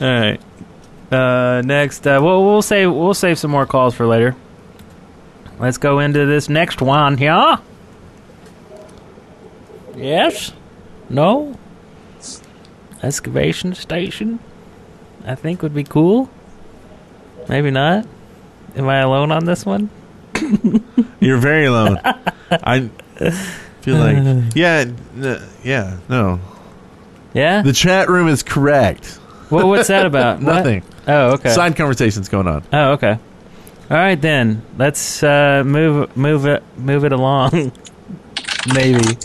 right. Uh, next, uh, we'll we'll save we'll save some more calls for later. Let's go into this next one here. Yes. No. Excavation station. I think would be cool. Maybe not. Am I alone on this one? You're very alone. I feel like yeah, n- yeah, no. Yeah. The chat room is correct. Well, what's that about? What? Nothing. Oh, okay. Side conversations going on. Oh, okay. All right then. Let's uh, move move it move it along. Maybe.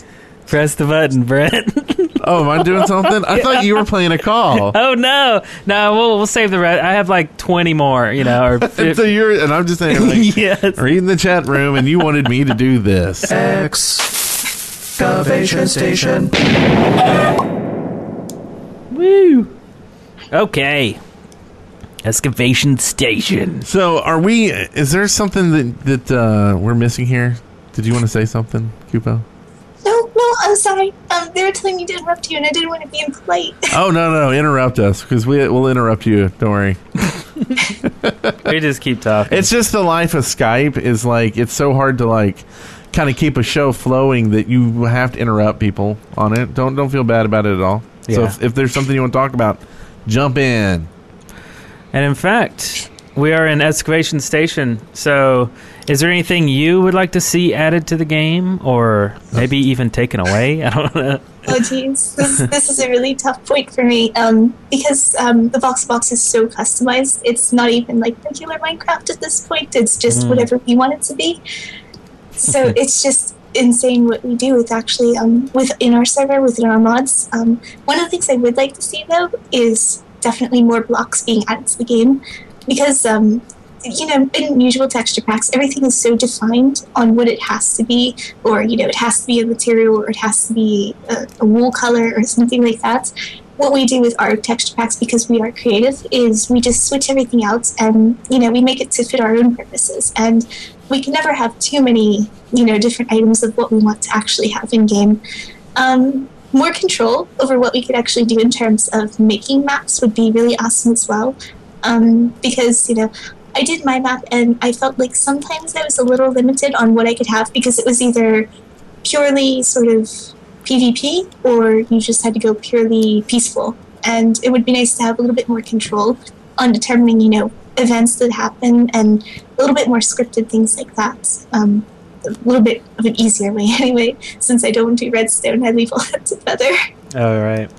Press the button, Brent. Oh, am I doing something? I thought you were playing a call. oh no, no. We'll we'll save the rest. I have like twenty more. You know, or And so you're, and I'm just saying, like, yes. reading the chat room, and you wanted me to do this. Excavation station. Woo. Okay. Excavation station. So, are we? Is there something that that uh, we're missing here? Did you want to say something, Kupo? No, no, I'm sorry. Um, they were telling me to interrupt you, and I didn't want to be impolite. Oh no, no, interrupt us because we we'll interrupt you. Don't worry. We just keep talking. It's just the life of Skype is like it's so hard to like kind of keep a show flowing that you have to interrupt people on it. Don't don't feel bad about it at all. So if, if there's something you want to talk about, jump in. And in fact, we are in excavation station. So, is there anything you would like to see added to the game, or maybe even taken away? I don't know. Oh, geez, this, this is a really tough point for me um, because um, the Vox Box is so customized. It's not even like regular Minecraft at this point. It's just Mm. whatever we want it to be. So it's just insane what we do with actually um, within our server, within our mods. Um, one of the things I would like to see though is definitely more blocks being added to the game because um, you know, in usual texture packs, everything is so defined on what it has to be, or you know, it has to be a material, or it has to be a, a wool color, or something like that. What we do with our texture packs, because we are creative, is we just switch everything out, and you know, we make it to fit our own purposes, and we can never have too many, you know, different items of what we want to actually have in game. Um, more control over what we could actually do in terms of making maps would be really awesome as well um, because you know I did my map and I felt like sometimes I was a little limited on what I could have because it was either purely sort of PvP or you just had to go purely peaceful. And it would be nice to have a little bit more control on determining, you know, events that happen and a little bit more scripted things like that. Um, a little bit of an easier way, anyway, since I don't do redstone, I leave all that to feather. Oh right.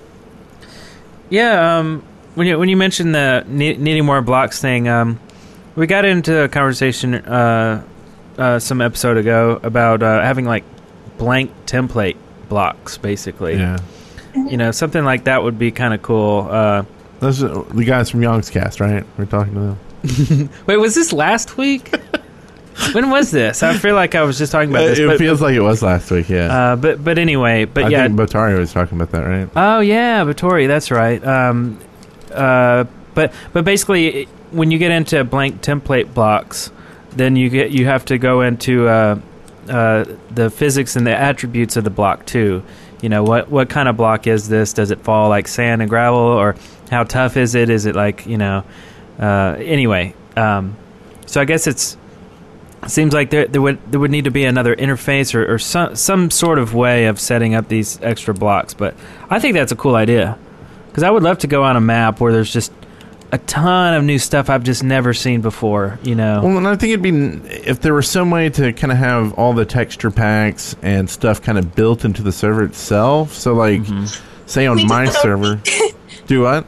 Yeah. Um. When you when you mentioned the ne- needing more blocks thing, um, we got into a conversation uh, uh some episode ago about uh, having like blank template blocks, basically. Yeah. You know, something like that would be kind of cool. Uh, Those are the guys from Yogscast, right? We're talking to them. wait, was this last week? when was this? I feel like I was just talking about this. it but, feels like it was last week, yeah. uh, but but anyway, but I yeah, think Botari was talking about that, right? Oh yeah, Vittori, that's right. Um, uh, but but basically, when you get into blank template blocks, then you get you have to go into uh, uh, the physics and the attributes of the block too. You know what what kind of block is this? Does it fall like sand and gravel, or how tough is it? Is it like you know? Uh, anyway, um, so I guess it's seems like there there would there would need to be another interface or, or some some sort of way of setting up these extra blocks. But I think that's a cool idea because I would love to go on a map where there's just a ton of new stuff I've just never seen before. You know, Well, and I think it'd be if there was some way to kind of have all the texture packs and stuff kind of built into the server itself. So, like, Mm-hmm. say on We my server, do what?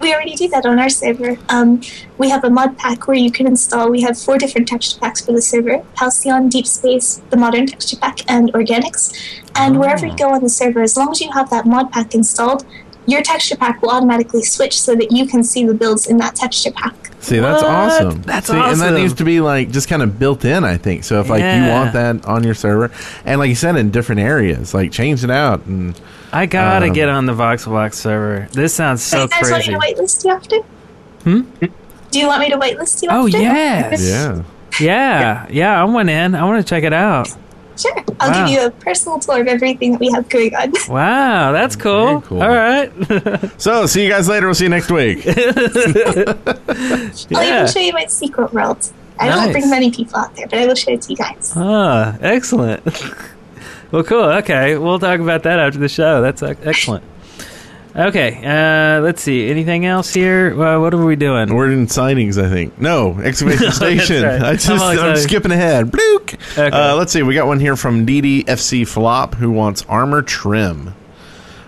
We already do that on our server. Um, we have a mod pack where you can install. We have four different texture packs for the server: Halcyon, Deep Space, the Modern Texture Pack, and Organics. And wherever you go on the server, as long as you have that mod pack installed, your texture pack will automatically switch so that you can see the builds in that texture pack. See, that's What? awesome. That's See, And that needs to be like just kind of built in, I think. So if like you want that on your server, and like you said, in different areas, like change it out and I gotta um, get on the VoxelBox server. This sounds so Do you guys crazy. want me to whitelist you after? Hmm? Do you want me to whitelist you Oh after? yes, yeah. yeah, yeah. I went in. I want to check it out. Sure. I'll Wow. give you a personal tour of everything that we have going on. Wow, that's cool. Very cool. All right. So see you guys later. We'll see you next week. I'll even show you my secret world. I Nice. don't bring many people out there, but I will show it to you guys. Ah, excellent. well, cool. Okay, we'll talk about that after the show. That's uh, excellent. Okay, uh, let's see. Anything else here? Well, what are we doing? We're in signings, I think. No, excavation station. right. I just, I'm I'm skipping ahead. Blook. Okay. Uh, let's see. We got one here from DDFC Flop who wants armor trim.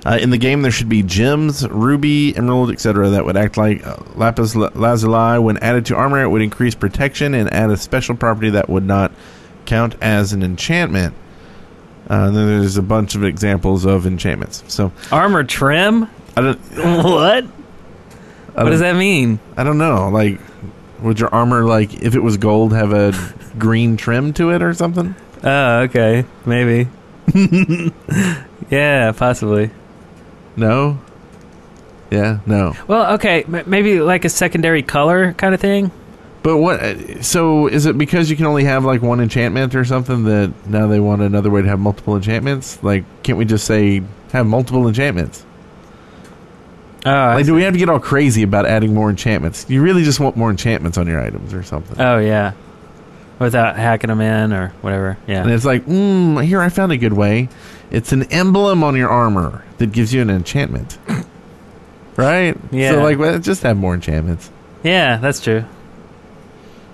Uh, in the game, there should be gems, ruby, emerald, etc. that would act like uh, lapis lazuli. When added to armor, it would increase protection and add a special property that would not count as an enchantment. Uh, and then there's a bunch of examples of enchantments. So Armor trim? I don't. what? I What does that mean? I don't know. Like, would your armor, like, if it was gold, have a green trim to it or something? Oh, okay. Maybe. yeah, possibly. No. Yeah, no. Well, okay. M- maybe like a secondary color kind of thing. But what? uh, So is it because you can only have like one enchantment or something that now they want another way to have multiple enchantments? Like, can't we just say have multiple enchantments? Oh, Like, do we have to get all crazy about adding more enchantments? You really just want more enchantments on your items or something? Oh yeah, without hacking them in or whatever. Yeah. And it's like, mm, here I found a good way. It's an emblem on your armor that gives you an enchantment. right? Yeah. So like, well, just have more enchantments. Yeah, that's true.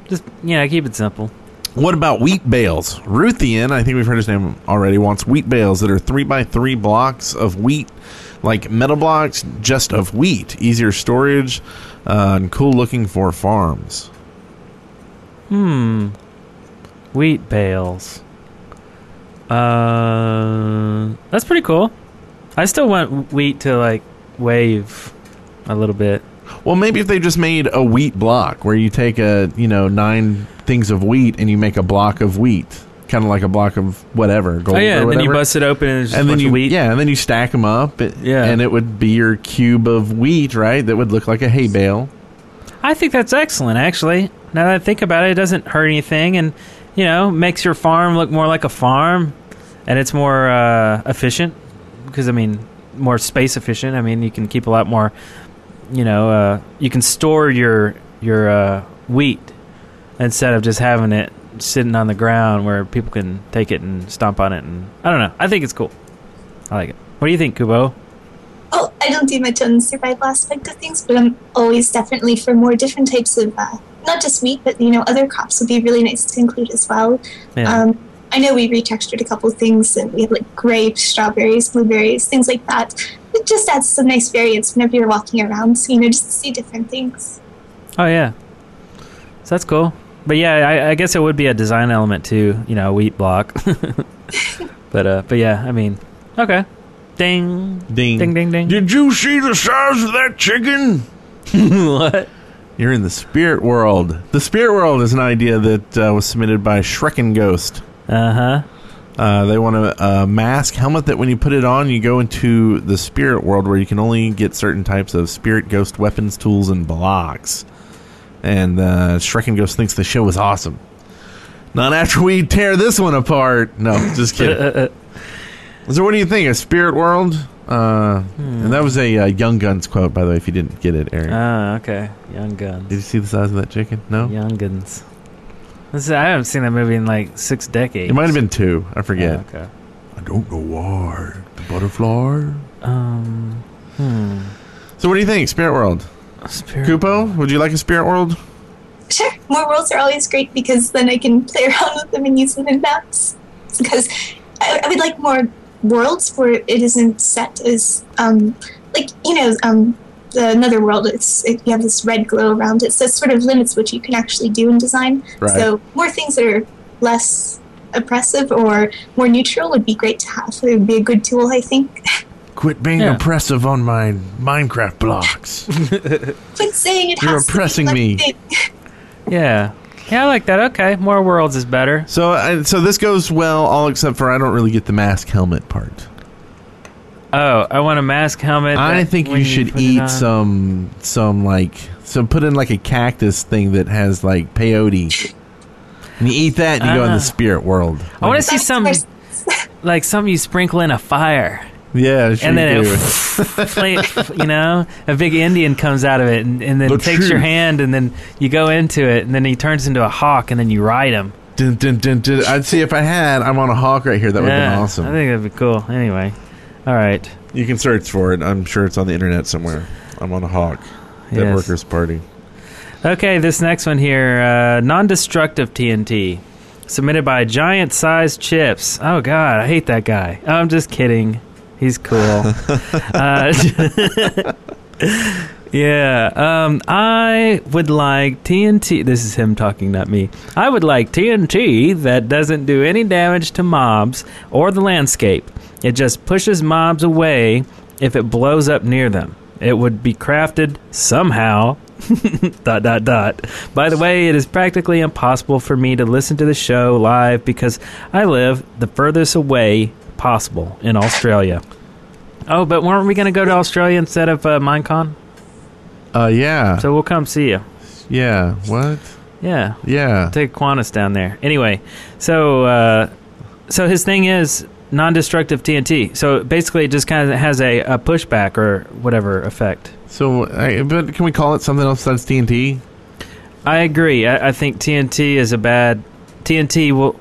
Just yeah, keep it simple. What about wheat bales? Ruthian, I think we've heard his name already, wants wheat bales that are three by three blocks of wheat, like metal blocks, just of wheat. Easier storage, uh, and cool looking for farms. Hmm. Wheat bales. Uh, that's pretty cool. I still want wheat to like wave a little bit. Well, maybe if they just made a wheat block where you take a you know nine things of wheat and you make a block of wheat, kind of like a block of whatever gold oh yeah, and then you bust it open and, it's just and a then bunch you of wheat. yeah, and then you stack them up. it- Yeah. and it would be your cube of wheat, right? That would look like a hay bale. I think that's excellent, actually. Now that I think about it, it doesn't hurt anything, and you know, makes your farm look more like a farm, and it's more uh, efficient because I mean, more space efficient. I mean, you can keep a lot more. You know, uh, you can store your your uh, wheat instead of just having it sitting on the ground where people can take it and stomp on it. And I don't know. I think it's cool. I like it. What do you think, Kupo? Oh, I don't do much on the survival aspect of things, but I'm always definitely for more different types of, uh, not just wheat, but you know, other crops would be really nice to include as well. Yeah. Um, I know we retextured a couple of things, and we have like grapes, strawberries, blueberries, things like that. It just adds some nice variance whenever you're walking around, so you know, just to see different things. Oh yeah, so that's cool. But yeah, I, I guess it would be a design element too. You know, a wheat block. but uh, but yeah, I mean, okay. Ding, Ding. ding, ding, ding. Did you see the size of that chicken? what? You're in the spirit world. The spirit world is an idea that uh, was submitted by Shrekken Ghost. Uh huh. Uh, they want a, a mask helmet that when you put it on, you go into the spirit world where you can only get certain types of spirit ghost weapons, tools, and blocks. And uh, Shrekken Ghost thinks the show was awesome. Not after we tear this one apart. No, just kidding. so, what do you think? A spirit world? Uh, And that was a uh, Young Guns quote, by the way, if you didn't get it, Eric. Ah, okay. Young Guns. Did you see the size of that chicken? No? Young Guns. This is, I haven't seen that movie in like six decades. It might have been two. I forget. Oh, okay. I don't know why. The butterfly. Um. Hmm. So, what do you think? Spirit World. Spirit. Kupo, would you like a Spirit World? Sure, more worlds are always great because then I can play around with them and use them in maps. Because I, I would like more worlds where it isn't set as, um, like, you know, um, the another world, it's it, you have this red glow around it, so it sort of limits what you can actually do in design. Right. So more things that are less oppressive or more neutral would be great to have. It would be a good tool, I think. Quit being Yeah. oppressive on my Minecraft blocks. Quit saying it You're has to be oppressing me. Yeah. Yeah, I like that. Okay, more worlds is better. so, uh, so this goes well, all except for I don't really get the mask helmet part. Oh, I want a mask helmet. I that think when you should put it eat on- some, some like, some put in like a cactus thing that has like peyote. And you eat that, and you go in Ah. the spirit world. I want to see some worse. like something you sprinkle in a fire, Yeah, sure and then do. it, fla- you know, a big Indian comes out of it, and, and then The takes your truth. hand, and then you go into it, and then he turns into a hawk, and then you ride him. Dun, dun, dun, dun. I'd see if I had. I'm on a hawk right here. That would have been awesome. I think that'd be cool. Anyway, all right. You can search for it. I'm sure it's on the internet somewhere. I'm on a hawk. Dead Yes. Workers Party. Okay, this next one here, uh, non-destructive TNT, submitted by Giant Size Chips. Oh God, I hate that guy. Oh, I'm just kidding. He's cool. uh, yeah, um, I would like TNT. This is him talking, not me. I would like TNT that doesn't do any damage to mobs or the landscape. It just pushes mobs away if it blows up near them. It would be crafted somehow dot dot dot. By the way, it is practically impossible for me to listen to the show live because I live the furthest away possible in Australia. Oh, but weren't we going to go to Australia instead of uh, Minecon? Uh, yeah. So we'll come see you. yeah. What? Yeah, Yeah. take Qantas down there. Anyway, so uh, so his thing is non-destructive TNT. So basically, it just kind of has a, a pushback or whatever effect. So, I, but can we call it something else besides TNT? I agree. I, I think TNT is a bad TNT. Will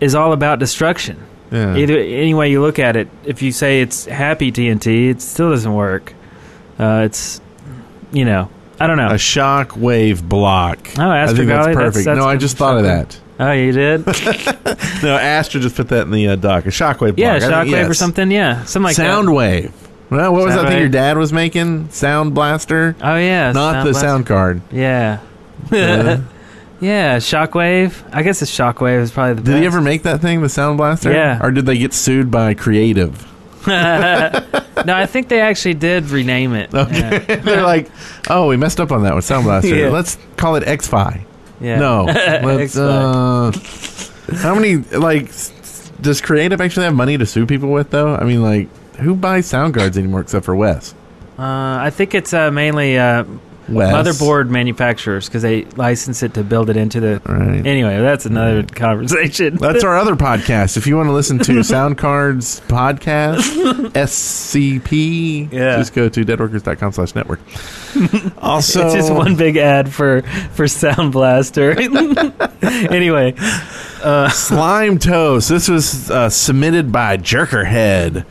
is all about destruction. Yeah. Either any way you look at it, if you say it's happy TNT, it still doesn't work. Uh, it's you know I don't know. A shock wave block. Oh, I think that's Astrogally, perfect. that's- that's no, I just thought of that. oh, you did? No, Astra just put that in the uh, doc. A shockwave block. yeah, I think- shockwave or yes. something. Yeah, something like sound that. wave. Well, what was Sound that thing your dad was making? Sound blaster. Oh yeah, Not the blast- sound card. Yeah. Uh, yeah, shockwave. I guess a shockwave is probably the did best. he ever make that thing, the sound blaster? Yeah. Or did they get sued by Creative? no, I think they actually did rename it. Okay. They're like, oh, we messed up on that with sound blaster. Yeah. Let's call it X-Fi. Yeah. No. Let's, uh, how many, like, does Creative actually have money to sue people with, though? I mean, like, who buys sound cards anymore except for Wes? Uh, I think it's uh, mainly uh, Wes. motherboard manufacturers because they license it to build it into the. Right. Anyway, that's another conversation. That's our other podcast. If you want to listen to Sound Cards podcast, SCP, Yeah. just go to deadworkers.com slash network. Also, it's just one big ad for for Sound Blaster. anyway, Slime Toast. This was uh, submitted by Jerkerhead.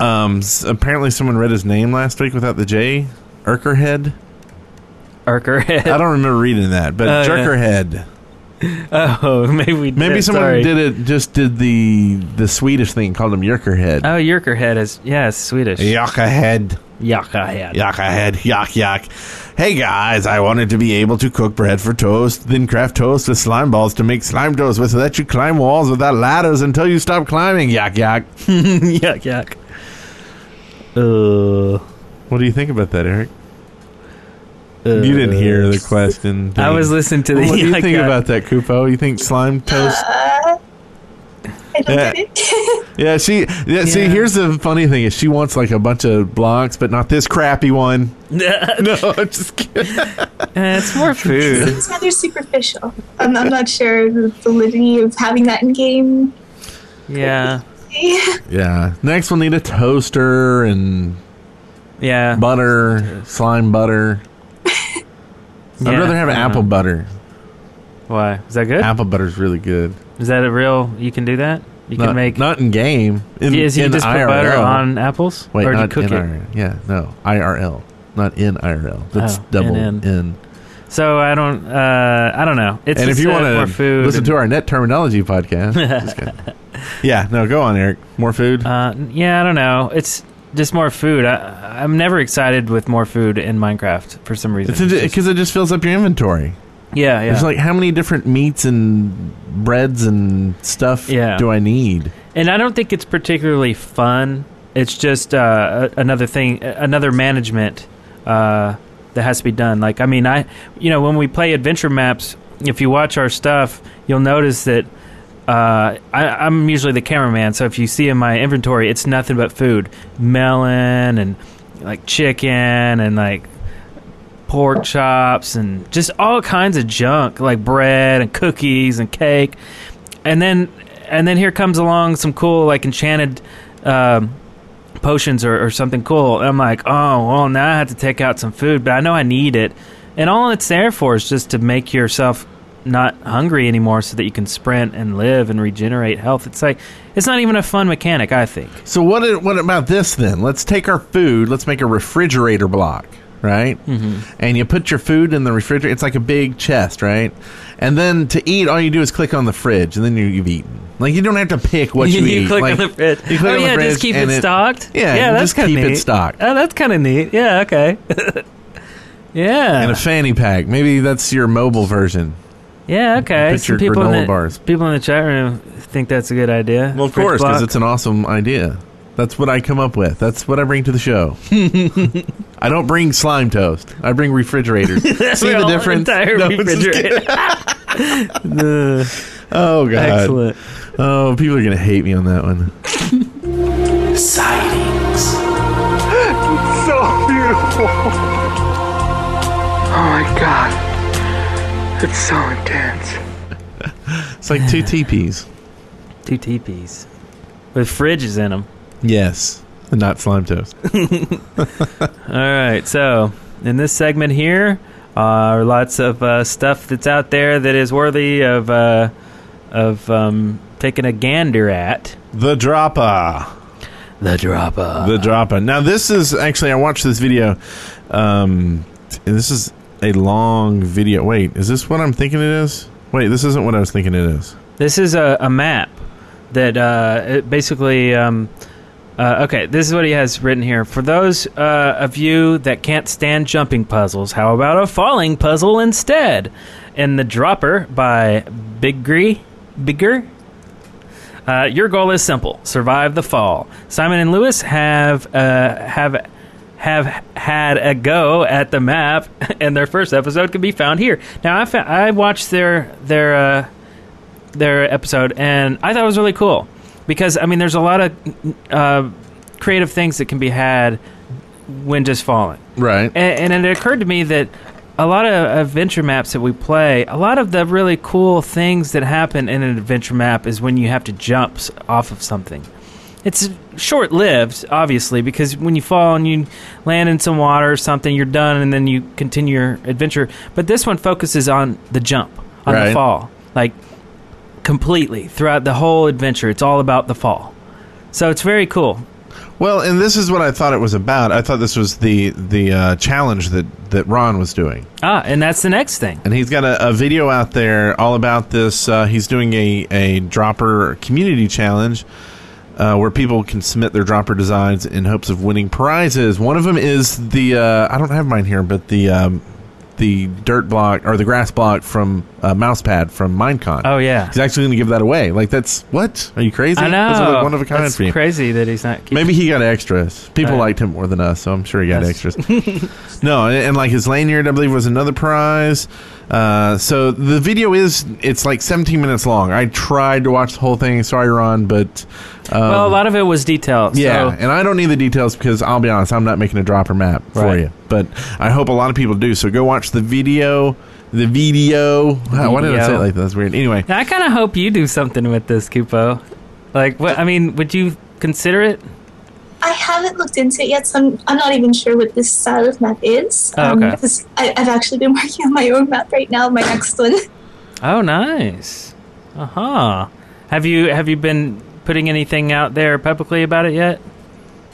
Um, apparently, someone read his name last week without the J. Urkerhead. Arkerhead. I don't remember reading that, but Oh, yeah. Jerkerhead. Oh, maybe we did. Maybe someone Sorry. did it. Just did the the Swedish thing, called him Jerkerhead. Oh, Yerkerhead is yeah, it's Swedish. Yuckahead. Yuckahead. Yuckahead. Yuck yuck. Hey guys, I wanted to be able to cook bread for toast, then craft toast with slime balls to make slime toast with so that you climb walls without ladders until you stop climbing. Yuck yuck. yuck yuck. Uh, What do you think about that, Eric? uh, You didn't hear the question. I was listening to the. What do you yuck, think yuck. about that, Kupo? You think slime toast? Uh, I don't Yeah. get it. Yeah, she. Yeah, see, here's the funny thing: is she wants like a bunch of blocks, but not this crappy one. No, I'm just kidding. Eh, it's more food. it's rather superficial. I'm, I'm not sure the validity of having that in game. Yeah, Yeah. Next, we'll need a toaster and yeah. butter, slime butter. I'd Yeah, rather have I don't apple know. butter. Why is that good? Apple butter's really good. Is that a real? You can do that. You not, can make. not in game. In, Yes, you in just put IRL. butter on apples, Wait, or do you not cook in it. IRL. Yeah, no, IRL, not in IRL. That's Oh, double in, in. So I don't. Uh, I don't know. It's and if just, you want more to food, listen to our net terminology podcast, just kidding. yeah, no, go on, Eric. More food. Uh, yeah, I don't know. It's just more food. I, I'm never excited with more food in Minecraft for some reason. It's because it just fills up your inventory. yeah, yeah. It's like how many different meats and breads and stuff Yeah. do I need? and I don't think it's particularly fun. It's just uh, another thing, another management uh, that has to be done. Like, I mean, I, you know, when we play adventure maps, if you watch our stuff, you'll notice that uh, I, I'm usually the cameraman. So if you see in my inventory, it's nothing but food, melon and like chicken and like pork chops and just all kinds of junk like bread and cookies and cake. And then and then here comes along some cool like enchanted um, potions or, or something cool. And i'm like oh well now i have to take out some food but i know i need it. And all it's there for is just to make yourself not hungry anymore so that you can sprint and live and regenerate health it's like it's not even a fun mechanic i think So what? What about this then? Let's take our food. Let's make a refrigerator block, right? Mm-hmm. And you put your food in the refrigerator. It's like a big chest, right? And then to eat, all you do is click on the fridge, and then you, you've eaten. Like you don't have to pick what you, eat. click Like, on the fridge. You click oh on the yeah, fridge just keep it, stocked. Yeah, yeah, that's just keep of it neat. stocked. Oh, that's kind of neat. Yeah, okay. yeah, And a fanny pack. Maybe that's your mobile version. Yeah, okay. Put Some your people in the bars. people in the chat room think that's a good idea. Well, of Fridge course, because block. it's an awesome idea. That's what I come up with. That's what I bring to the show. I don't bring slime toast. I bring refrigerators. See the difference? Entire No, refrigerator. oh god. Excellent. Oh, people are gonna hate me on that one. Sightings. It's so beautiful. Oh my god. It's so intense. It's like two teepees. Two teepees with fridges in them. Yes, and not slime toast. All right, so in this segment here are lots of uh, stuff that's out there that is worthy of uh, of um, taking a gander at. The dropper. The dropper. The dropper. Now this is actually I watched this video. Um, and this is a long video. Wait, is this what I'm thinking it is? Wait, this isn't what I was thinking it is. This is a, a map that uh, basically. Um, uh, okay, this is what he has written here. For those uh, of you that can't stand jumping puzzles, how about a falling puzzle instead? In the Dropper by Bigre, Bigger. Uh, your goal is simple: survive the fall. Simon and Lewis have uh, have have had a go at the map, and their first episode can be found here. Now, I fa- I watched their their uh, their episode, and I thought it was really cool because I mean, there's a lot of uh, creative things that can be had when Just falling. Right. And, and it occurred to me that a lot of adventure maps that we play, a lot of the really cool things that happen in an adventure map is when you have to jump off of something. It's short lived, obviously, because when you fall and you land in some water or something, you're done and then you continue your adventure. But this one focuses on the jump, on Right. the fall. Like, completely throughout the whole adventure. It's all about the fall. So it's very cool. Well, and this is what I thought it was about. I thought this was the the uh, challenge that that Ron was doing, Ah, and that's the next thing. and he's got a, a video out there all about this. Uh, he's doing a a dropper community challenge. Uh, where people can submit their dropper designs in hopes of winning prizes. One of them is the uh, I don't have mine here, but the um, the dirt block or the grass block from uh, Mousepad from Minecon. Oh, yeah. he's actually going to give that away. Like that's what? Are you crazy? I know. That's like one of a kind That's for you. crazy that he's not Maybe he got extras. People liked him more than us, so I'm sure he got extras. no, and, and like his lanyard, I believe, was another prize. Uh, so the video is it's like 17 minutes long. I tried to watch the whole thing. Sorry, Ron, but um, well, a lot of it was detailed. yeah, So, and I don't need the details because I'll be honest, I'm not making a dropper map for Right. you. But I hope a lot of people do. So go watch the video. The video. Wow, why did I say it like that? That's weird. Anyway, I kind of hope you do something with this, Kupo. Like, what? I mean, would you consider it? I haven't looked into it yet, so I'm, I'm not even sure what this style of map is. Oh, okay. Because I, I've actually been working on my own map right now, my next one. Oh, nice. Uh huh. Have you have you been putting anything out there publicly about it yet?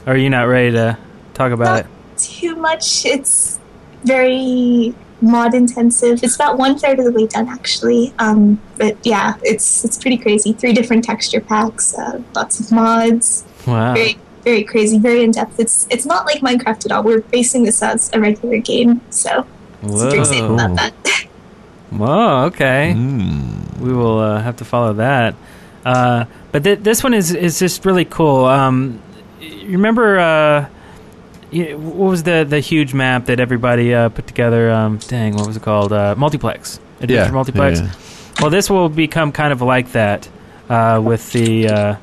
Or are you not ready to talk about Not it? too much. It's very mod intensive. It's about one third of the way done, actually. Um, but yeah, it's it's pretty crazy. Three different texture packs, uh, lots of mods. Wow. Very very crazy, very in depth. It's it's not like Minecraft at all. We're basing this as a regular game, so super excited Whoa. about that. Whoa. Okay. Mm. We will uh, have to follow that. Uh, but th- this one is is just really cool. Um, you remember uh, you, what was the the huge map that everybody uh, put together? Um, dang, what was it called? Uh, multiplex. Adventure Yeah, multiplex. yeah, yeah. Well, this will become kind of like that uh, with the uh,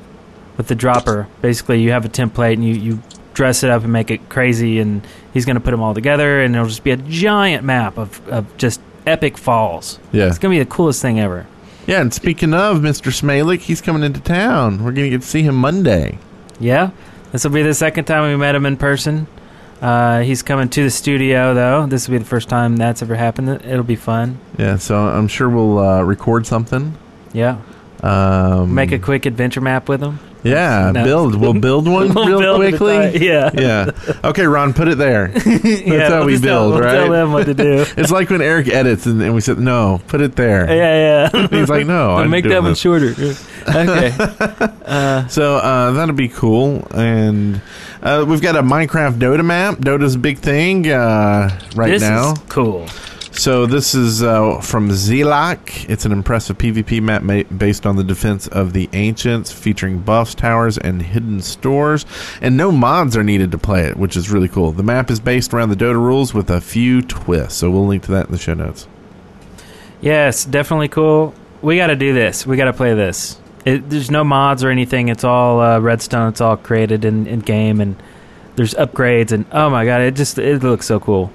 with the dropper. Basically, you have a template and you, you dress it up and make it crazy, and he's going to put them all together, and it'll just be a giant map of, of just epic falls. Yeah. It's going to be the coolest thing ever. Yeah, and speaking of Mr. Smalik, he's coming into town. We're going to get to see him Monday. Yeah, this will be the second time we met him in person. Uh, he's coming to the studio, though. This will be the first time that's ever happened. It'll be fun. Yeah, so I'm sure we'll uh, record something. Yeah, Um, make a quick adventure map with him. Yeah, No. build. We'll build one We'll real build quickly. Yeah. yeah. Okay, Ron, put it there. That's yeah, how we'll we just tell- build, we'll right? Tell them what to do. It's like when Eric edits and, and we said, "No, put it there." yeah, yeah. He's like, "No, I'm make that one this." shorter. okay. So uh, that'll be cool, and uh, we've got a Minecraft Dota map. Dota's a big thing uh, right this now. is cool. So this is uh, from Zelak. It's an impressive PvP map ma- based on the defense of the ancients, featuring buffs, towers, and hidden stores. And no mods are needed to play it, which is really cool. The map is based around the Dota rules with a few twists. So we'll link to that in the show notes. Yes, definitely cool. We got to do this. We got to play this. It, there's no mods or anything. It's all uh, redstone. It's all created in, in game, and there's upgrades. And oh my god, it just it looks so cool.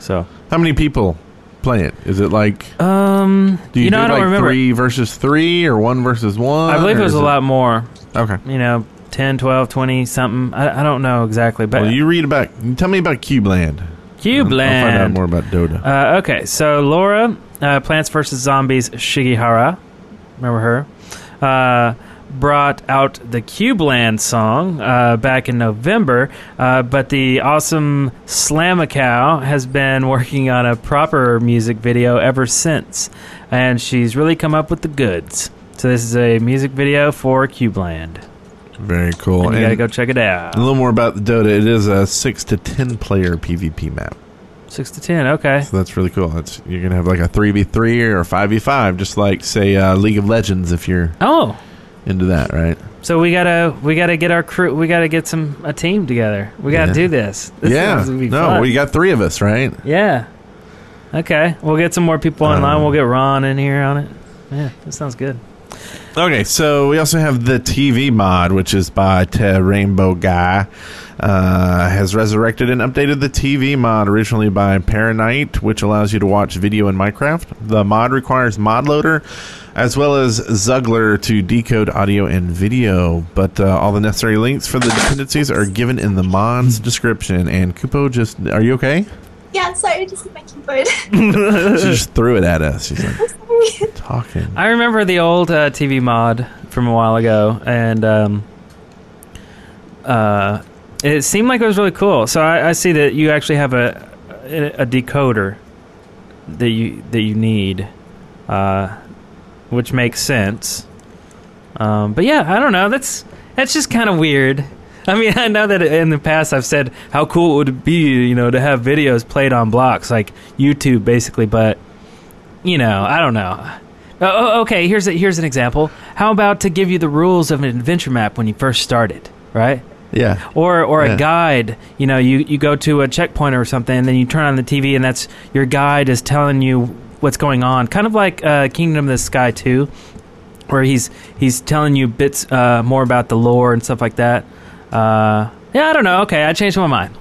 So How many people play it? Is it like um, do you, you know do I don't like remember. three versus three or one versus one? I believe it was a lot more. Okay. You know, 10, 12, 20, something. I, I don't know exactly, but Well, you read about. Tell me about Cube Cubeland. Cubeland. I'll find out more about Dota. Uh, okay, so Laura, uh, Plants vs. Zombies Shigihara, remember her, uh, brought out the Cubeland song uh, back in November, uh, but the awesome Slamacow has been working on a proper music video ever since, and she's really come up with the goods. So this is a music video for Cubeland. Very cool. And you gotta go check it out. A little more about the Dota. It is a six to ten player PvP map, Six to ten, okay. so that's really cool. It's, you're gonna have like a three v three or a five v five, just like say uh, League of Legends if you're Oh, into that, right? So we gotta we gotta get our crew. We gotta get some a team together. We gotta Yeah. do this. this yeah. be No, fun. we got three of us, right? yeah. Okay, we'll get some more people online. Um, we'll get Ron in here on it. Yeah, that sounds good. Okay, so we also have the TV mod, which is by Te Rainbow Guy. Uh, has resurrected and updated the TV mod originally by Paranite, which allows you to watch video in Minecraft. The mod requires mod loader as well as Xuggler to decode audio and video, but uh, all the necessary links for the dependencies are given in the mod's description. And Kupo, just are you okay? Yeah, sorry, I just hit my keyboard. She just threw it at us. She's like Sorry. talking. I remember the old uh, TV mod from a while ago, and um, uh, it seemed like it was really cool. So I, I see that you actually have a a decoder that you that you need, uh, which makes sense. Um, but yeah, I don't know. That's that's just kind of weird. I mean, I know that in the past I've said how cool it would be, you know, to have videos played on blocks like YouTube, basically. But you know, I don't know. Oh, oh, okay, here's a, here's an example. How about to give you the rules of an adventure map when you first started, right? Yeah. Or or Yeah. a guide. You know, you you go to a checkpoint or something, and then you turn on the TV, and that's your guide is telling you what's going on. Kind of like uh, Kingdom of the Sky two, where he's he's telling you bits uh, more about the lore and stuff like that. Uh, yeah, I don't know. Okay, I changed my mind.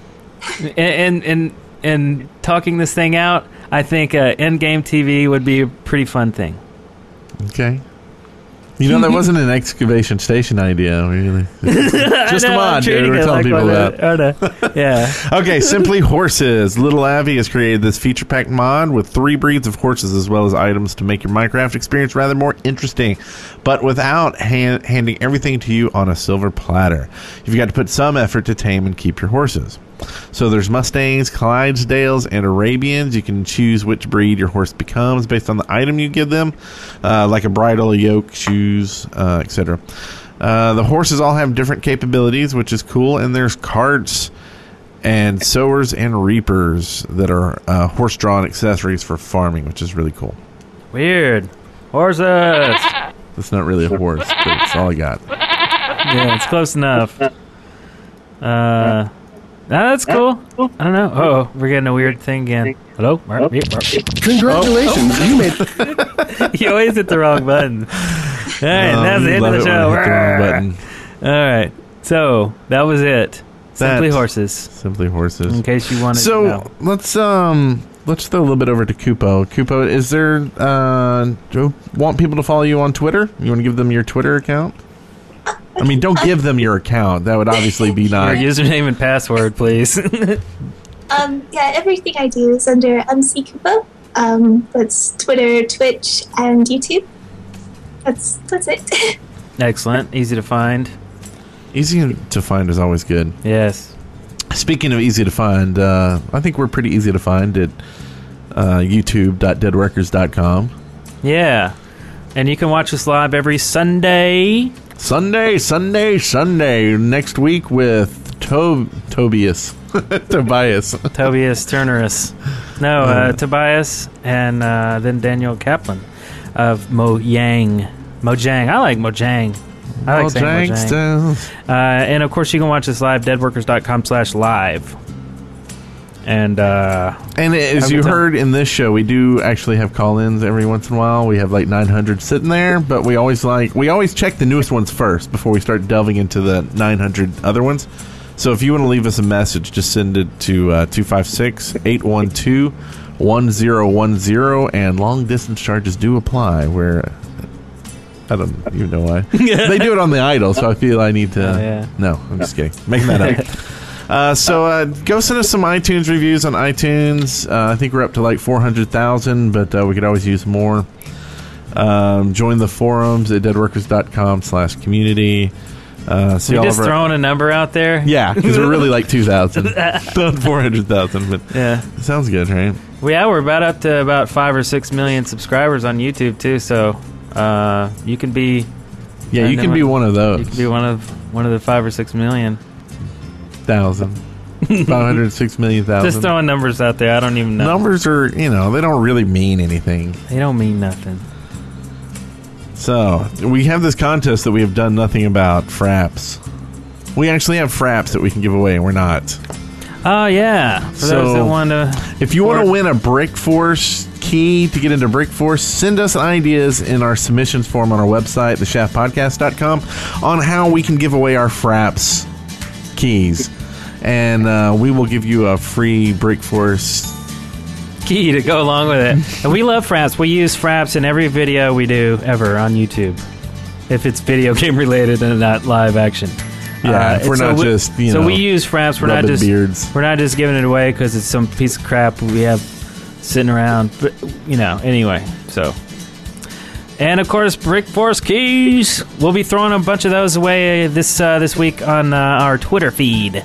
and and and, and talking this thing out, I think uh, in-game TV would be a pretty fun thing. Okay. You know, that wasn't an excavation station idea, really. Just a I know, I'm mod, dude. We're telling like people that. oh, no. Yeah. Okay, Simply Horses. Little Avi has created this feature pack mod with three breeds of horses as well as items to make your Minecraft experience rather more interesting, but without hand- handing everything to you on a silver platter. You've got to put some effort to tame and keep your horses. So there's Mustangs, Clydesdales, and Arabians. You can choose which breed your horse becomes based on the item you give them, uh, like a bridle, a yoke, shoes, uh, etc. Uh, the horses all have different capabilities, which is cool, and there's carts and sowers and reapers that are uh, horse-drawn accessories for farming, which is really cool. Weird. Horses. That's not really a horse, but it's all I got. Yeah, it's close enough. Uh, nah, that's cool. I don't know. Oh, we're getting a weird thing again. Hello? Mark? Meep, mark. Congratulations, you made you always hit the wrong button. All right, Oh, that's the end of the it when I show. the wrong button. All right. So that was it. Simply That- horses. Simply horses. In case you wanted So to know. let's um let's throw a little bit over to Kupo. Kupo, is there uh do you want people to follow you on Twitter? You want to give them your Twitter account? I mean, don't give them your account. That would obviously be Your not. username and password, please. Um, yeah, everything I do is under MC Kupo. Um, that's Twitter, Twitch, and YouTube. That's that's it. Excellent. Easy to find. Easy to find is always good. Yes. Speaking of easy to find, uh, I think we're pretty easy to find at uh, youtube.deadworkers.com. Yeah. And you can watch us live every Sunday. Sunday, Sunday, Sunday. Next week with to- Tobias. Tobias. Tobias Turnerus. No, uh, Tobias and uh, then Daniel Kaplan of Mojang. Mojang. I like Mojang. I like saying Mojang. Uh, and of course, you can watch us live, deadworkers.com slash live. And uh, And as you heard in this show, we do actually have call-ins every once in a while. We have like 900 sitting there, but we always like we always check the newest ones first before we start delving into the 900 other ones. So if you want to leave us a message, just send it to uh, 256-812-1010 and long distance charges do apply where I don't even know why. they do it on the idol, so I feel I need to Oh, yeah. No, I'm just kidding. Making that up. Uh, so uh, go send us some iTunes reviews on iTunes. Uh, I think we're up to like 400,000, but uh, we could always use more. Um, join the forums at deadworkers.com slash community. Uh, see we all just our, throwing a number out there. Yeah, because we're really like 2,000. Not 400,000, but Yeah. sounds good, right? Well, yeah, we're about up to about five or six million subscribers on YouTube too. So uh, you can be Yeah, you can be one of those. you can be one of one of the five or six million. Thousand. 506 million thousand. Just throwing numbers out there. I don't even know. Numbers are, you know, they don't really mean anything. They don't mean nothing. So we have this contest that we have done nothing about fraps. We actually have fraps that we can give away, and we're not. Oh yeah, for So- those that want to. If you want to win a Brick Force key to get into Brickforce, send us ideas in our submissions form on our website, theshaftpodcast.com, on how we can give away our Fraps keys. And uh, we will give you a free Brickforce Key to go along with it. And we love Fraps. We use Fraps in every video we do ever on YouTube. If it's video game related and not live action. Yeah, if we're not we- just, you so know, we use Fraps. We're not just beards. we're not just giving it away because it's some piece of crap we have sitting around. But you know, anyway. So, and of course, Brick Force keys. We'll be throwing a bunch of those away this uh, this week on uh, our Twitter feed.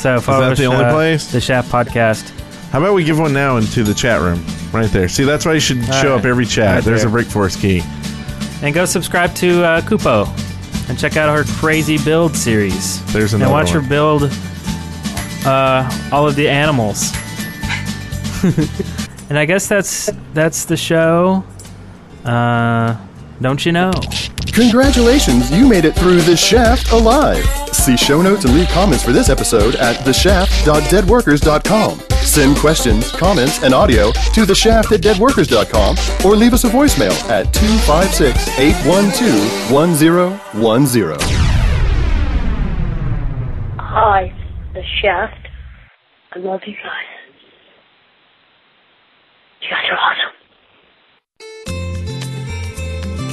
So follow that us, the only uh, place? The Shaft Podcast. How about we give one now into the chat room? Right there. See, that's why you should show right. up every chat. Right There's there. a Brickforce key. And go subscribe to uh, Kupo and check out her crazy build series. There's another. and watch one. her build uh, all of the animals. and I guess that's that's the show. Uh, don't you know? Congratulations, you made it through The Shaft alive. See show notes and leave comments for this episode at theshaft.deadworkers.com. Send questions, comments, and audio to theshaft at deadworkers.com or leave us a voicemail at 256 812 1010. Hi, the Shaft. I love you guys. You guys are awesome.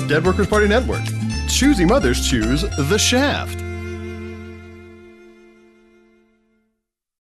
Dead Workers Party Network. Choosy mothers choose The Shaft.